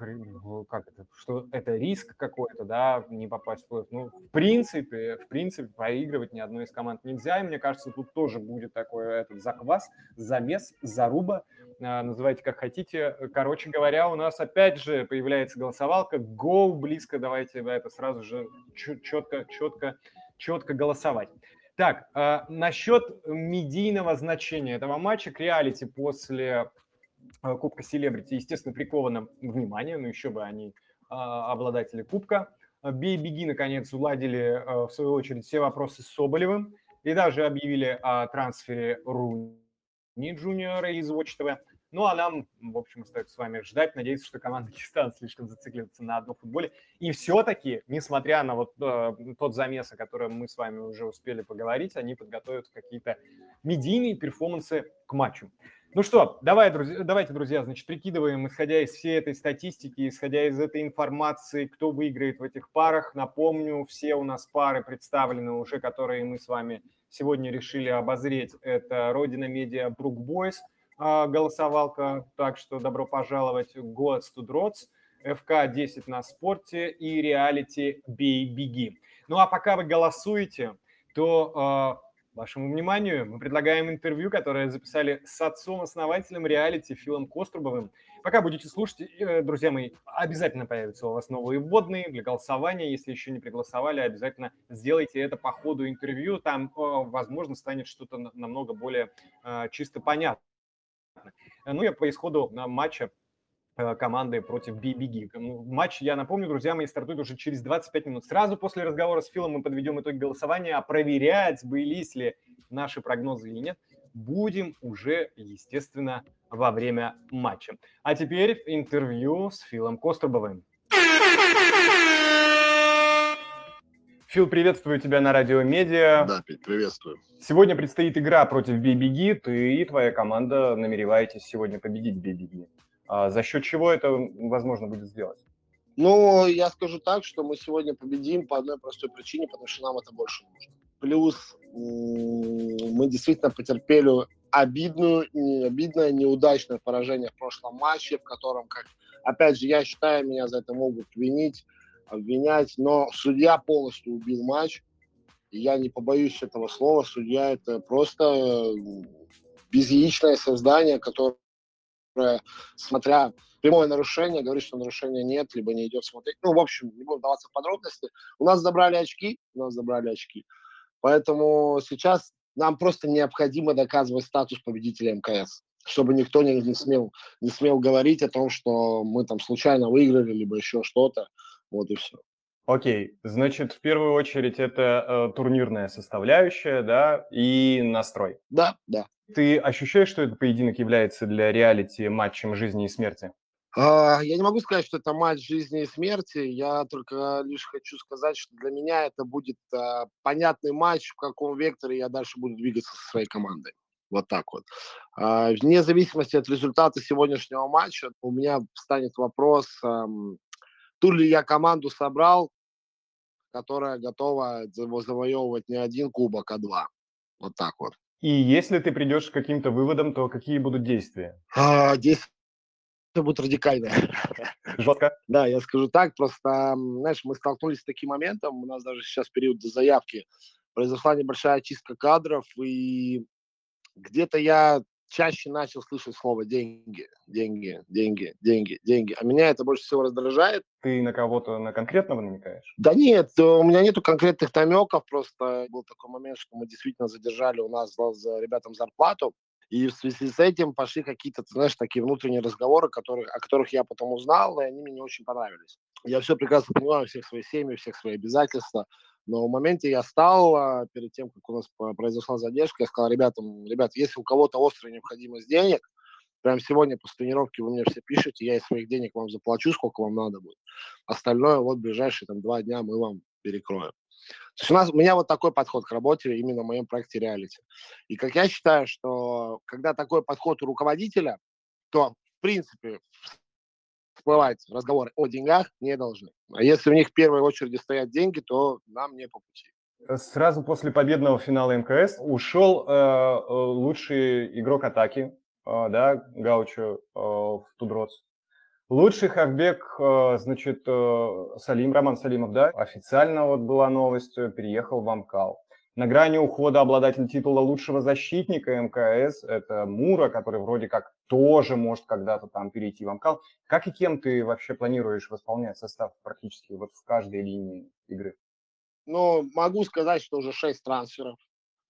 как это, что это риск какой-то, да, не попасть в плей Ну, в принципе, в принципе, проигрывать ни одной из команд нельзя. И мне кажется, тут тоже будет такой этот заквас, замес, заруба, э, называйте как хотите. Короче говоря, у нас опять же появляется голосовалка. Go близко, давайте это сразу же четко, четко, четко голосовать. Так, э, насчет медийного значения этого матча к реалити после э, Кубка Селебрити, естественно, приковано внимание, ну еще бы они э, обладатели Кубка. Бей, беги, наконец, уладили, э, в свою очередь, все вопросы с Соболевым и даже объявили о трансфере Руни Джуниора из Watch TV. Ну, а нам, в общем, остается с вами ждать, надеяться, что команда станет слишком зацикливаться на одном футболе. И все-таки, несмотря на вот э, тот замес, о котором мы с вами уже успели поговорить, они подготовят какие-то медийные перформансы к матчу. Ну что, давай, друзья, давайте, друзья, значит, прикидываем, исходя из всей этой статистики, исходя из этой информации, кто выиграет в этих парах. Напомню, все у нас пары представлены уже, которые мы с вами сегодня решили обозреть. Это Родина Медиа Брук Бойс – голосовалка, так что добро пожаловать Gods to Drots, ФК-10 на спорте и реалити «Бей, беги». Ну а пока вы голосуете, то э, вашему вниманию мы предлагаем интервью, которое записали с отцом-основателем реалити Филом Кострубовым. Пока будете слушать, э, друзья мои, обязательно появятся у вас новые вводные для голосования. Если еще не приголосовали, обязательно сделайте это по ходу интервью. Там, э, возможно, станет что-то намного более э, чисто понятно. Ну и по исходу матча э, команды против BBG. Ну, матч, я напомню, друзья мои, стартует уже через 25 минут. Сразу после разговора с Филом мы подведем итоги голосования, а проверять, сбылись ли наши прогнозы или нет, будем уже, естественно, во время матча. А теперь интервью с Филом Кострубовым. Фил, приветствую тебя на Радио Медиа. Да, Петь, приветствую. Сегодня предстоит игра против Бей-Беги. Ты и твоя команда намереваетесь сегодня победить Бей-Беги. А за счет чего это возможно будет сделать? Ну, я скажу так, что мы сегодня победим по одной простой причине, потому что нам это больше нужно. Плюс мы действительно потерпели обидную, не, обидное, неудачное поражение в прошлом матче, в котором, как, опять же, я считаю, меня за это могут винить обвинять, но судья полностью убил матч. И я не побоюсь этого слова. Судья это просто безяичное создание, которое, смотря прямое нарушение, говорит, что нарушения нет, либо не идет смотреть. Ну, в общем, не буду даваться в подробности. У нас забрали очки, у нас забрали очки. Поэтому сейчас нам просто необходимо доказывать статус победителя МКС, чтобы никто не, не, смел, не смел говорить о том, что мы там случайно выиграли, либо еще что-то. Вот и все. Окей, значит, в первую очередь это э, турнирная составляющая, да, и настрой. Да, да. Ты ощущаешь, что этот поединок является для реалити матчем жизни и смерти? А, я не могу сказать, что это матч жизни и смерти. Я только лишь хочу сказать, что для меня это будет а, понятный матч, в каком векторе я дальше буду двигаться со своей командой. Вот так вот. А, вне зависимости от результата сегодняшнего матча, у меня встанет вопрос, ам, ту ли я команду собрал, которая готова завоевывать не один кубок, а два. Вот так вот. И если ты придешь к каким-то выводам, то какие будут действия? А, действия будут радикальные. Жестко? Да, я скажу так, просто, знаешь, мы столкнулись с таким моментом, у нас даже сейчас период до заявки, произошла небольшая очистка кадров, и где-то я чаще начал слышать слово деньги, деньги, деньги, деньги, деньги. А меня это больше всего раздражает. Ты на кого-то на конкретного намекаешь? Да нет, у меня нету конкретных намеков, просто был такой момент, что мы действительно задержали у нас за ребятам зарплату, и в связи с этим пошли какие-то, знаешь, такие внутренние разговоры, которые, о которых я потом узнал, и они мне не очень понравились. Я все прекрасно понимаю, всех свои семьи, всех свои обязательства, но в моменте я стал, а, перед тем, как у нас произошла задержка, я сказал ребятам, ребят, если у кого-то острая необходимость денег, прям сегодня после тренировки вы мне все пишете, я из своих денег вам заплачу, сколько вам надо будет. Остальное вот ближайшие там два дня мы вам перекроем. То есть у, нас, у меня вот такой подход к работе именно в моем проекте реалити. И как я считаю, что когда такой подход у руководителя, то, в принципе, всплывать разговоры о деньгах не должны. А если у них в первой очереди стоят деньги, то нам не по пути. Э, сразу после победного финала МКС ушел э, э, лучший игрок атаки, э, да, Гаучо э, в Тудроц. Лучший хавбек, э, значит, э, Салим, Роман Салимов, да, официально вот была новость, э, переехал в Амкал. На грани ухода обладатель титула лучшего защитника МКС, это Мура, который вроде как тоже может когда-то там перейти в Амкал. Как и кем ты вообще планируешь восполнять состав практически вот в каждой линии игры? Ну, могу сказать, что уже шесть трансферов.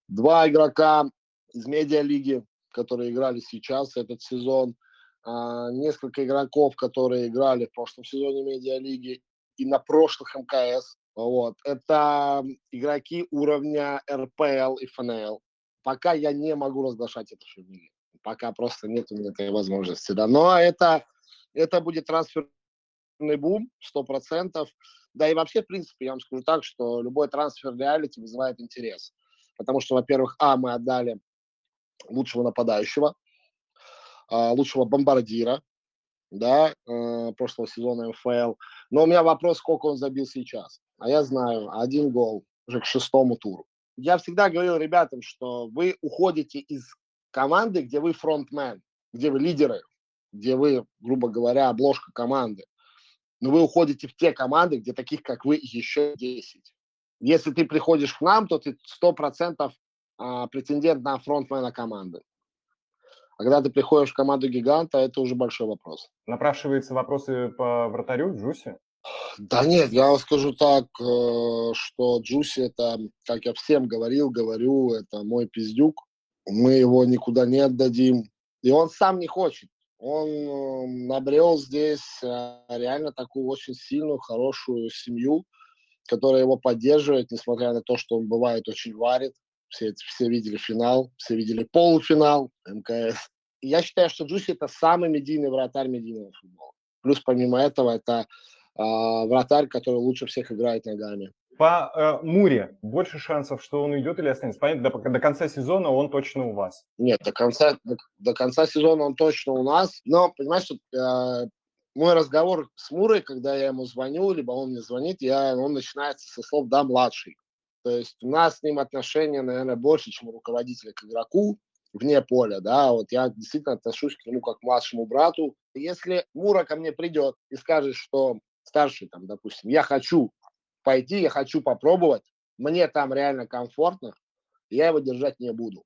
Два игрока из медиалиги, которые играли сейчас этот сезон – а, несколько игроков, которые играли в прошлом сезоне медиалиги и на прошлых МКС. Вот. Это игроки уровня РПЛ и ФНЛ. Пока я не могу разглашать это фамилии. Пока просто нет у меня этой возможности. Да. Но это, это будет трансферный бум, сто процентов. Да и вообще, в принципе, я вам скажу так, что любой трансфер реалити вызывает интерес. Потому что, во-первых, а, мы отдали лучшего нападающего, а, лучшего бомбардира, да, э, прошлого сезона МФЛ. Но у меня вопрос, сколько он забил сейчас. А я знаю, один гол уже к шестому туру. Я всегда говорил ребятам, что вы уходите из команды, где вы фронтмен, где вы лидеры, где вы, грубо говоря, обложка команды. Но вы уходите в те команды, где таких, как вы, еще 10. Если ты приходишь к нам, то ты 100% а, претендент на фронтмена команды. А когда ты приходишь в команду гиганта, это уже большой вопрос. Напрашиваются вопросы по вратарю Джуси? Да нет, я вам скажу так, э, что Джуси это, как я всем говорил, говорю, это мой пиздюк. Мы его никуда не отдадим. И он сам не хочет. Он э, набрел здесь э, реально такую очень сильную, хорошую семью, которая его поддерживает, несмотря на то, что он бывает очень варит все, все видели финал, все видели полуфинал МКС. И я считаю, что Джуси это самый медийный вратарь медийного футбола. Плюс помимо этого это э, вратарь, который лучше всех играет ногами. По э, Муре больше шансов, что он уйдет или останется? Понятно, до, до конца сезона он точно у вас. Нет, до конца, до, до конца сезона он точно у нас. Но, понимаешь, что, э, мой разговор с Мурой, когда я ему звоню, либо он мне звонит, я, он начинается со слов «да, младший». То есть у нас с ним отношения, наверное, больше, чем у руководителя к игроку вне поля, да, вот я действительно отношусь к нему как к младшему брату. Если Мура ко мне придет и скажет, что старший, там, допустим, я хочу пойти, я хочу попробовать, мне там реально комфортно, я его держать не буду.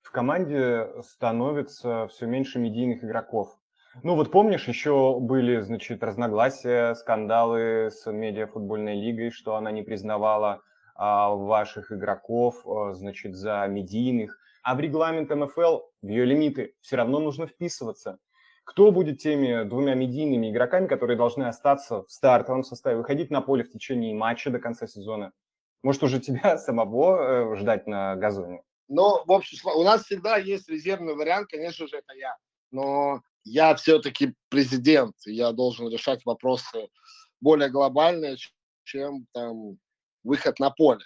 В команде становится все меньше медийных игроков. Ну вот помнишь, еще были, значит, разногласия, скандалы с медиафутбольной лигой, что она не признавала ваших игроков, а, значит, за медийных. А в регламент МФЛ, в ее лимиты все равно нужно вписываться. Кто будет теми двумя медийными игроками, которые должны остаться в стартовом составе, выходить на поле в течение матча до конца сезона? Может, уже тебя самого э, ждать на газоне? Ну, в общем, у нас всегда есть резервный вариант, конечно же, это я. Но я все-таки президент, я должен решать вопросы более глобальные, чем там выход на поле.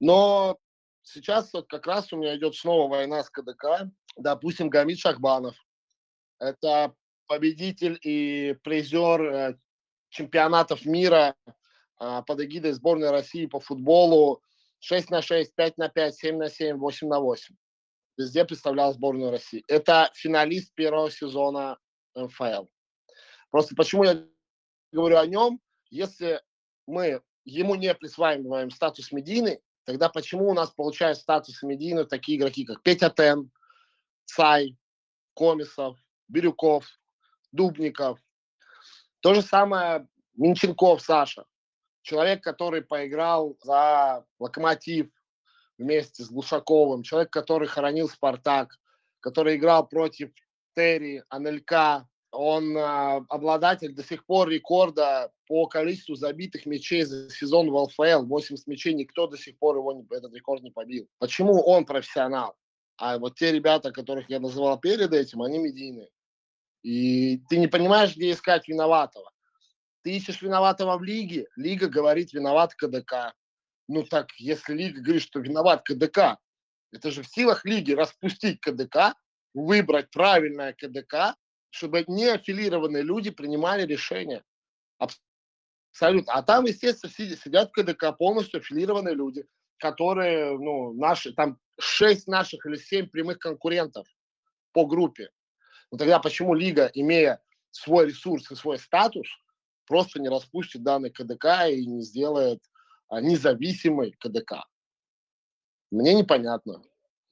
Но сейчас вот как раз у меня идет снова война с КДК. Допустим, Гамид Шахбанов. Это победитель и призер э, чемпионатов мира а, под эгидой сборной России по футболу 6 на 6, 5 на 5, 7 на 7, 8 на 8. Везде представлял сборную России. Это финалист первого сезона МФЛ. Просто почему я говорю о нем, если мы ему не присваиваем статус медийный, тогда почему у нас получают статус медийный такие игроки, как Петя Тен, Цай, Комисов, Бирюков, Дубников. То же самое Минченков Саша. Человек, который поиграл за Локомотив вместе с Глушаковым. Человек, который хоронил Спартак. Который играл против Терри, Анелька. Он э, обладатель до сих пор рекорда по количеству забитых мячей за сезон в ЛФЛ. 80 мячей, никто до сих пор его этот рекорд не побил. Почему он профессионал? А вот те ребята, которых я называл перед этим, они медийные. И ты не понимаешь, где искать виноватого. Ты ищешь виноватого в лиге, лига говорит виноват КДК. Ну так, если лига говорит, что виноват КДК, это же в силах лиги распустить КДК, выбрать правильное КДК, чтобы неаффилированные люди принимали решения. Абсолютно. А там, естественно, сидят в КДК полностью аффилированные люди, которые, ну, наши, там шесть наших или семь прямых конкурентов по группе. Но тогда почему Лига, имея свой ресурс и свой статус, просто не распустит данный КДК и не сделает а, независимый КДК? Мне непонятно.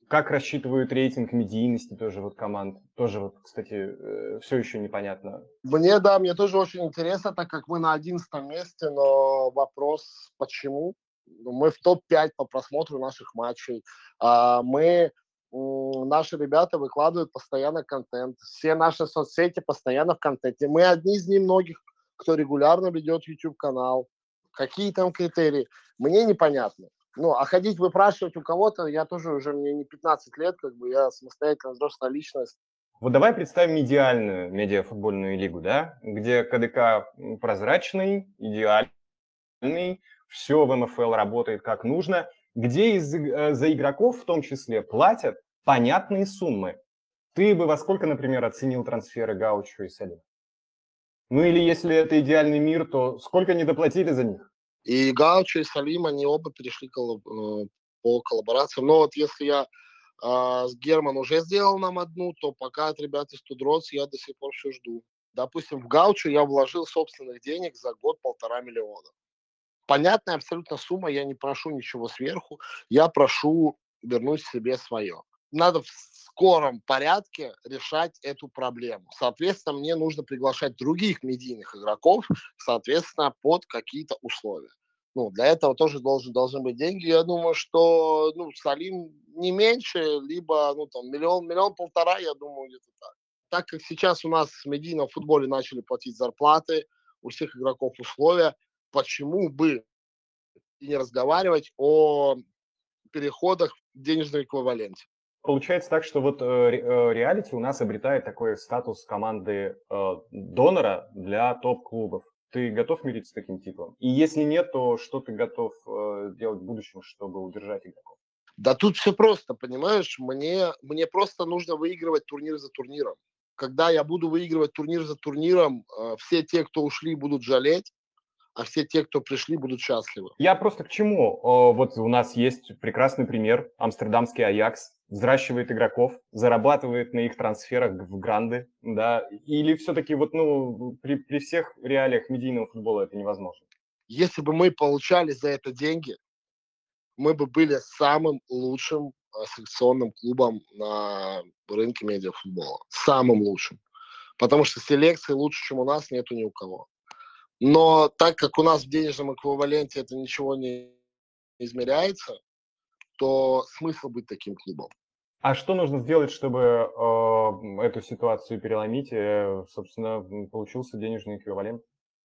Как рассчитывают рейтинг медийности тоже вот команд? Тоже вот, кстати, э, все еще непонятно. Мне, да, мне тоже очень интересно, так как мы на одиннадцатом месте, но вопрос, почему? Ну, мы в топ-5 по просмотру наших матчей. А, мы наши ребята выкладывают постоянно контент. Все наши соцсети постоянно в контенте. Мы одни из немногих, кто регулярно ведет YouTube-канал. Какие там критерии? Мне непонятно. Ну, а ходить выпрашивать у кого-то, я тоже уже, мне не 15 лет, как бы я самостоятельно взрослая личность. Вот давай представим идеальную медиафутбольную лигу, да, где КДК прозрачный, идеальный, все в МФЛ работает как нужно, где из, э, за игроков в том числе платят понятные суммы. Ты бы во сколько, например, оценил трансферы Гаучу и Салима? Ну или если это идеальный мир, то сколько не доплатили за них? И Гаучу, и Салим, они оба перешли э, по коллаборациям. Но вот если я а, с Герман уже сделал нам одну, то пока от ребят из Тудроц я до сих пор все жду. Допустим, в Гаучу я вложил собственных денег за год полтора миллиона. Понятная абсолютно сумма, я не прошу ничего сверху, я прошу вернуть себе свое надо в скором порядке решать эту проблему. Соответственно, мне нужно приглашать других медийных игроков, соответственно, под какие-то условия. Ну, для этого тоже должен, должны быть деньги. Я думаю, что ну, Салим не меньше, либо ну, там, миллион, миллион полтора, я думаю, где-то так. Так как сейчас у нас в медийном футболе начали платить зарплаты, у всех игроков условия, почему бы не разговаривать о переходах в денежном эквиваленте? Получается так, что вот э, э, реалити у нас обретает такой статус команды э, донора для топ-клубов. Ты готов мириться с таким титулом? И если нет, то что ты готов делать в будущем, чтобы удержать игроков? Да тут все просто, понимаешь? Мне, мне просто нужно выигрывать турнир за турниром. Когда я буду выигрывать турнир за турниром, все те, кто ушли, будут жалеть, а все те, кто пришли, будут счастливы. Я просто к чему? Вот у нас есть прекрасный пример. Амстердамский Аякс взращивает игроков, зарабатывает на их трансферах в гранды, да, или все-таки вот, ну, при, при всех реалиях медийного футбола это невозможно? Если бы мы получали за это деньги, мы бы были самым лучшим селекционным клубом на рынке медиафутбола. Самым лучшим. Потому что селекции лучше, чем у нас, нету ни у кого. Но так как у нас в денежном эквиваленте это ничего не измеряется, то смысл быть таким клубом. А что нужно сделать, чтобы э, эту ситуацию переломить и, собственно, получился денежный эквивалент?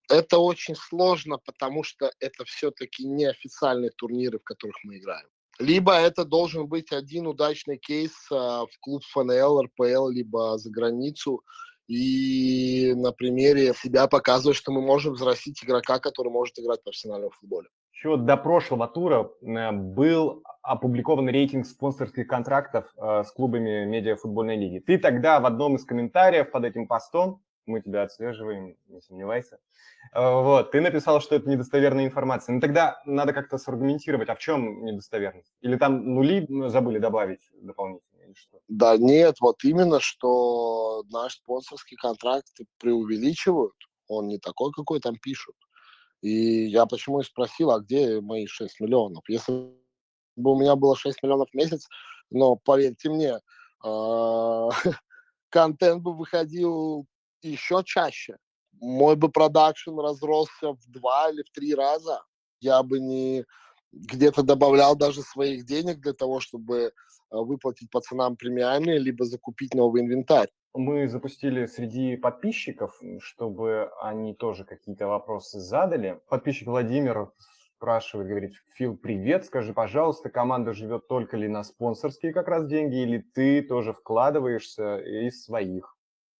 Это очень сложно, потому что это все-таки не официальные турниры, в которых мы играем. Либо это должен быть один удачный кейс а, в клуб ФНЛ, РПЛ, либо за границу, и на примере себя показывать, что мы можем взрастить игрока, который может играть в профессиональном футболе. Еще до прошлого тура э, был опубликован рейтинг спонсорских контрактов э, с клубами медиафутбольной лиги. Ты тогда в одном из комментариев под этим постом, мы тебя отслеживаем, не сомневайся, э, вот, ты написал, что это недостоверная информация. Ну тогда надо как-то саргументировать, а в чем недостоверность? Или там нули забыли добавить дополнительно? Или? Да нет, вот именно, что наш спонсорский контракт преувеличивают, он не такой, какой там пишут. И я почему и спросил, а где мои 6 миллионов? Если бы у меня было 6 миллионов в месяц, но поверьте мне, а, контент бы выходил еще чаще. Мой бы продакшн разросся в два или в три раза. Я бы не где-то добавлял даже своих денег для того, чтобы выплатить пацанам премиальные, либо закупить новый инвентарь мы запустили среди подписчиков, чтобы они тоже какие-то вопросы задали. Подписчик Владимир спрашивает, говорит, Фил, привет, скажи, пожалуйста, команда живет только ли на спонсорские как раз деньги, или ты тоже вкладываешься из своих?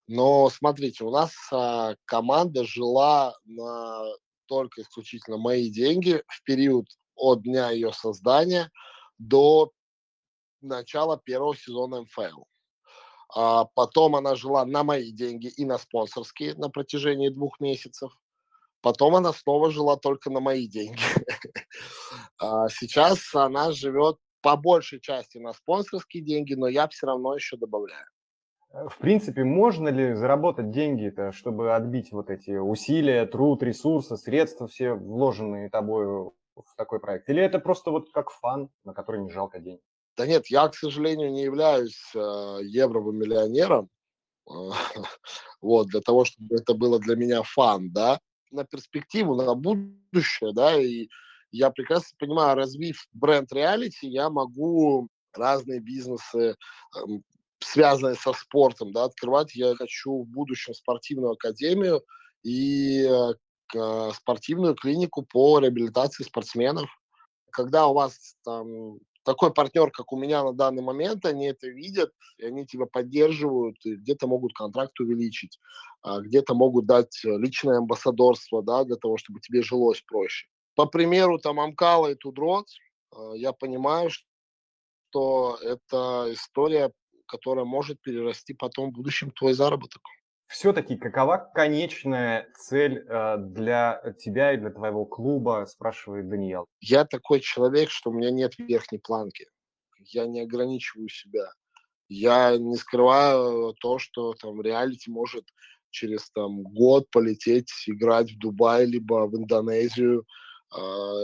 Но смотрите, у нас а, команда жила на только исключительно мои деньги в период от дня ее создания до начала первого сезона МФЛ. А потом она жила на мои деньги и на спонсорские на протяжении двух месяцев. Потом она снова жила только на мои деньги. а сейчас она живет по большей части на спонсорские деньги, но я все равно еще добавляю. Э, в принципе, можно ли заработать деньги-то, чтобы отбить вот эти усилия, труд, ресурсы, средства все вложенные тобой в такой проект? Или это просто вот как фан, на который не жалко денег? Да нет, я, к сожалению, не являюсь э, евровым миллионером. вот, для того, чтобы это было для меня фан, да, на перспективу, на будущее, да, и я прекрасно понимаю, развив бренд реалити, я могу разные бизнесы, эм, связанные со спортом, да, открывать. Я хочу в будущем спортивную академию и э, спортивную клинику по реабилитации спортсменов. Когда у вас там такой партнер, как у меня на данный момент, они это видят, и они тебя поддерживают, и где-то могут контракт увеличить, а где-то могут дать личное амбассадорство, да, для того, чтобы тебе жилось проще. По примеру там Амкала и Тудрот, а, я понимаю, что это история, которая может перерасти потом в будущем твой заработок все-таки какова конечная цель э, для тебя и для твоего клуба, спрашивает Даниэл. Я такой человек, что у меня нет верхней планки. Я не ограничиваю себя. Я не скрываю то, что там реалити может через там год полететь играть в Дубай либо в Индонезию, э,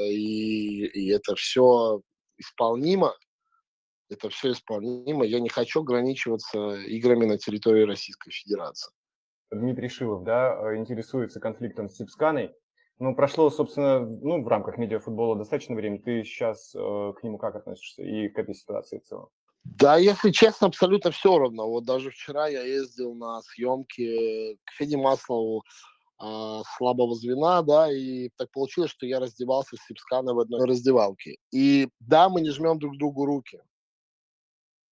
и, и это все исполнимо. Это все исполнимо. Я не хочу ограничиваться играми на территории Российской Федерации. Дмитрий Шилов, да, э, интересуется конфликтом с Сипсканой. Ну, прошло, собственно, ну, в рамках медиафутбола достаточно времени. Ты сейчас э, к нему как относишься и к этой ситуации в целом? Да, если честно, абсолютно все равно. Вот даже вчера я ездил на съемки к Феде Маслову э, слабого звена, да, и так получилось, что я раздевался с Сипсканой в одной раздевалке. И да, мы не жмем друг другу руки.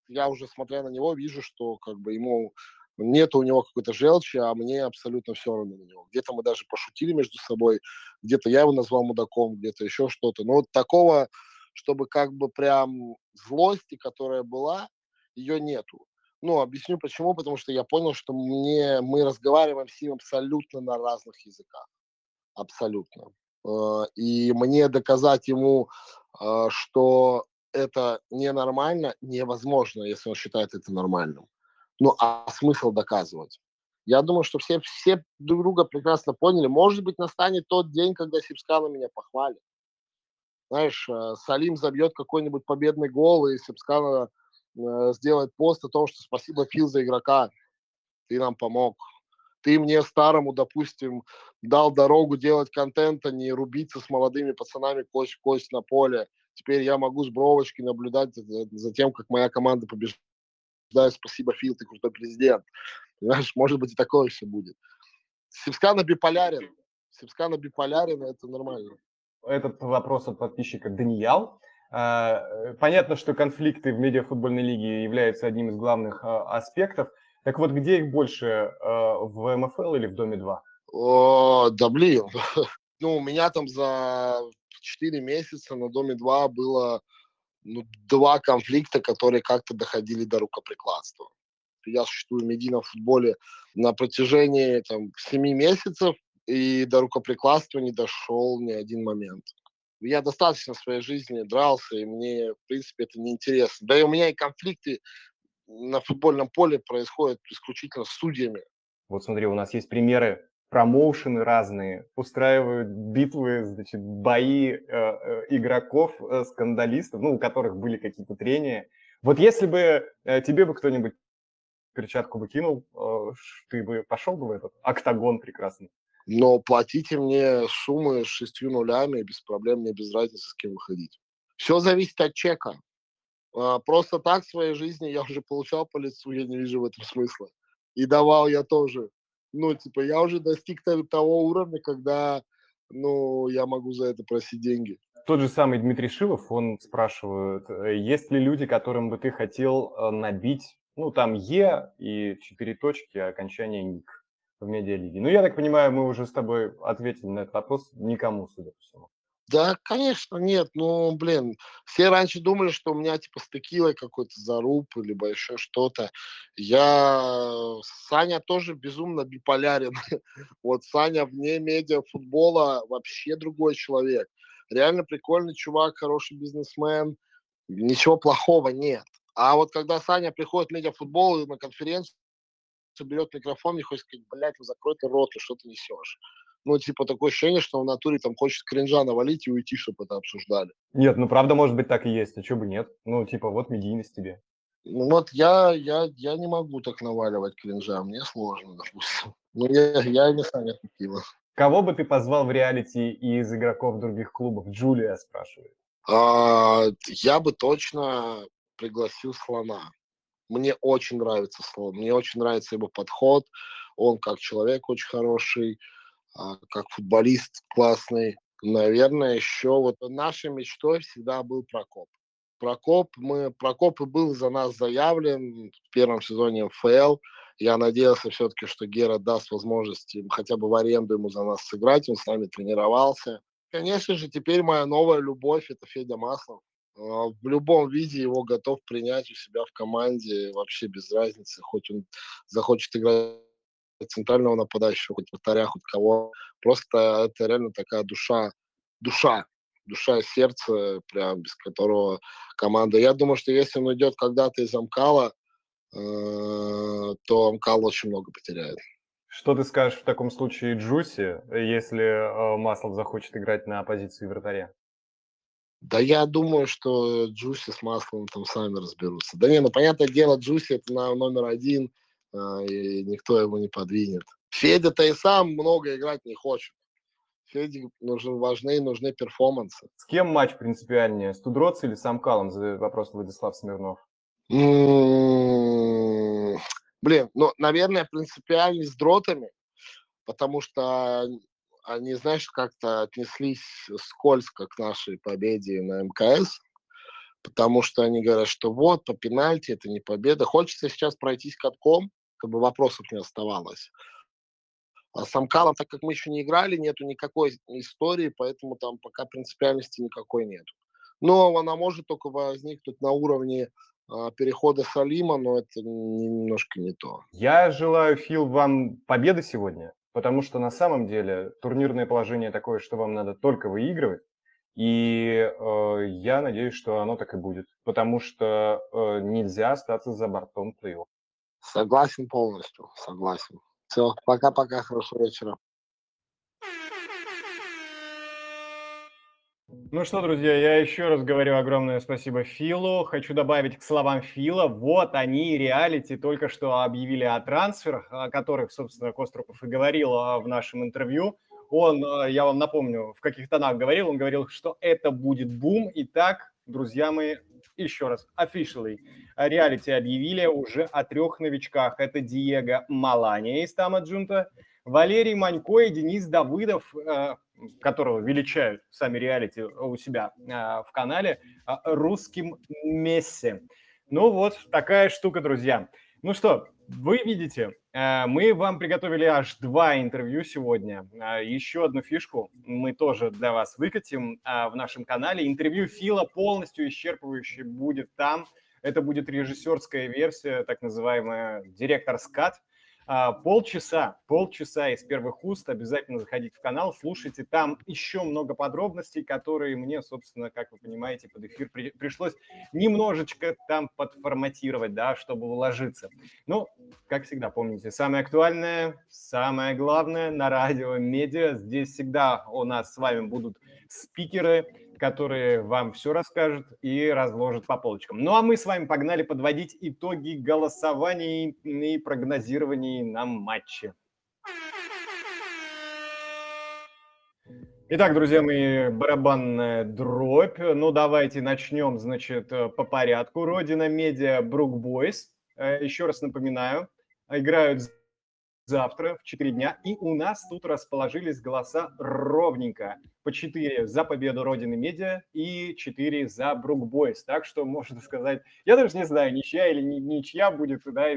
Я уже, смотря на него, вижу, что как бы ему нет у него какой-то желчи, а мне абсолютно все равно на него. Где-то мы даже пошутили между собой, где-то я его назвал мудаком, где-то еще что-то. Но вот такого, чтобы как бы прям злости, которая была, ее нету. Ну, объясню почему, потому что я понял, что мне, мы разговариваем с ним абсолютно на разных языках. Абсолютно. Э, и мне доказать ему, э, что это ненормально, невозможно, если он считает это нормальным. Ну, а смысл доказывать? Я думаю, что все, все друг друга прекрасно поняли. Может быть, настанет тот день, когда Сипскана меня похвалит. Знаешь, э, Салим забьет какой-нибудь победный гол, и Сипскана э, сделает пост о том, что спасибо, Фил, за игрока. Ты нам помог. Ты мне старому, допустим, дал дорогу делать контент, а не рубиться с молодыми пацанами кость в кость на поле. Теперь я могу с бровочки наблюдать за, тем, как моя команда побеждает Да, спасибо, Фил, ты крутой президент. Понимаешь, может быть, и такое все будет. Севскана биполярен. Севскана биполярен, это нормально. Этот вопрос от подписчика Даниял. А, э, понятно, что конфликты в медиафутбольной лиге являются одним из главных а, аспектов. Так вот, где их больше, а, в МФЛ или в Доме-2? О, да блин, ну, у меня там за 4 месяца на Доме-2 было ну, два конфликта, которые как-то доходили до рукоприкладства. Я существую в медийном футболе на протяжении там, 7 месяцев, и до рукоприкладства не дошел ни один момент. Я достаточно в своей жизни дрался, и мне, в принципе, это неинтересно. Да и у меня и конфликты на футбольном поле происходят исключительно с судьями. Вот смотри, у нас есть примеры промоушены разные устраивают битвы, значит, бои э, э, игроков, э, скандалистов, ну, у которых были какие-то трения. Вот если бы э, тебе бы кто-нибудь перчатку бы кинул, э, ты бы пошел бы в этот октагон прекрасный? Но платите мне суммы с шестью нулями, без проблем, мне без разницы, с кем выходить. Все зависит от чека. А, просто так в своей жизни я уже получал по лицу, я не вижу в этом смысла. И давал я тоже ну, типа, я уже достиг того уровня, когда, ну, я могу за это просить деньги. Тот же самый Дмитрий Шилов, он спрашивает, э, есть ли люди, которым бы ты хотел э, набить, ну, там, Е и четыре точки, окончание ник в медиалиге? Ну, я так понимаю, мы уже с тобой ответили на этот вопрос никому, судя по всему. Да, конечно, нет. Ну, блин, все раньше думали, что у меня типа с текилой какой-то заруб, либо еще что-то. Я... Саня тоже безумно биполярен. вот Саня вне медиа футбола вообще другой человек. Реально прикольный чувак, хороший бизнесмен. Ничего плохого нет. А вот когда Саня приходит в медиафутбол на конференцию, берет микрофон, мне хочется сказать, блядь, ну закрой ты рот, что ты несешь ну, типа, такое ощущение, что в натуре там хочет кринжа навалить и уйти, чтобы это обсуждали. Нет, ну, правда, может быть, так и есть, а что бы нет? Ну, типа, вот медийность тебе. Ну, вот я, я, я не могу так наваливать кринжа, мне сложно, допустим. Ну, я, я не Саня Хакимов. Кого бы ты позвал в реалити из игроков других клубов? Джулия спрашивает. А, я бы точно пригласил Слона. Мне очень нравится Слон, мне очень нравится его подход, он как человек очень хороший, как футболист классный. Наверное, еще вот нашей мечтой всегда был Прокоп. Прокоп, мы, Прокоп и был за нас заявлен в первом сезоне МФЛ. Я надеялся все-таки, что Гера даст возможность хотя бы в аренду ему за нас сыграть. Он с нами тренировался. Конечно же, теперь моя новая любовь – это Федя Маслов. А, в любом виде его готов принять у себя в команде, вообще без разницы. Хоть он захочет играть центрального нападающего, хоть вратаря, хоть кого. Просто это реально такая душа, душа, душа и сердце, прям без которого команда. Я думаю, что если он уйдет когда-то из Амкала, э, то Амкал очень много потеряет. Что ты скажешь в таком случае Джуси, если э, Маслов захочет играть на позиции вратаря? Да я думаю, что Джуси с Маслом там сами разберутся. Да не, ну понятное дело, Джуси это номер один – и никто его не подвинет. Федя-то и сам много играть не хочет. Феде нужны, важны нужны перформансы. С кем матч принципиальнее? С Тудроц или с Амкалом? За вопрос Владислав Смирнов. М-м-м, блин, ну, наверное, принципиальнее с дротами, потому что они, знаешь, как-то отнеслись скользко к нашей победе на МКС потому что они говорят, что вот, по пенальти это не победа. Хочется сейчас пройтись катком, чтобы вопросов не оставалось. А с Амкалом, так как мы еще не играли, нету никакой истории, поэтому там пока принципиальности никакой нет. Но она может только возникнуть на уровне а, перехода Салима, но это немножко не то. Я желаю, Фил, вам победы сегодня, потому что на самом деле турнирное положение такое, что вам надо только выигрывать. И э, я надеюсь, что оно так и будет, потому что э, нельзя остаться за бортом плей-офф. Согласен полностью, согласен. Все, пока-пока, хорошего вечера. Ну что, друзья, я еще раз говорю огромное спасибо Филу. Хочу добавить к словам Фила, вот они, реалити, только что объявили о трансферах, о которых, собственно, Кострупов и говорил а, в нашем интервью. Он, а, я вам напомню, в каких тонах говорил, он говорил, что это будет бум. Итак, друзья мои, еще раз, officially, реалити объявили уже о трех новичках. Это Диего Малания из Тама Джунта, Валерий Манько и Денис Давыдов, э, которого величают сами реалити у себя э, в канале, э, русским Месси. Ну вот, такая штука, друзья. Ну что, вы видите, мы вам приготовили аж два интервью сегодня. Еще одну фишку мы тоже для вас выкатим в нашем канале. Интервью Фила полностью исчерпывающее будет там. Это будет режиссерская версия, так называемая директор скат. А, полчаса, полчаса из первых уст. Обязательно заходите в канал, слушайте. Там еще много подробностей, которые мне, собственно, как вы понимаете, под эфир при, пришлось немножечко там подформатировать, да, чтобы уложиться. Ну, как всегда, помните, самое актуальное, самое главное на радио, медиа. Здесь всегда у нас с вами будут спикеры, которые вам все расскажут и разложат по полочкам. Ну а мы с вами погнали подводить итоги голосований и прогнозирований на матче. Итак, друзья мои, барабанная дробь. Ну, давайте начнем, значит, по порядку. Родина Медиа Брук Бойс. Э, Еще раз напоминаю, играют завтра в 4 дня. И у нас тут расположились голоса ровненько. По 4 за победу Родины Медиа и 4 за Брукбойс. Так что, можно сказать, я даже не знаю, ничья или ничья будет да, из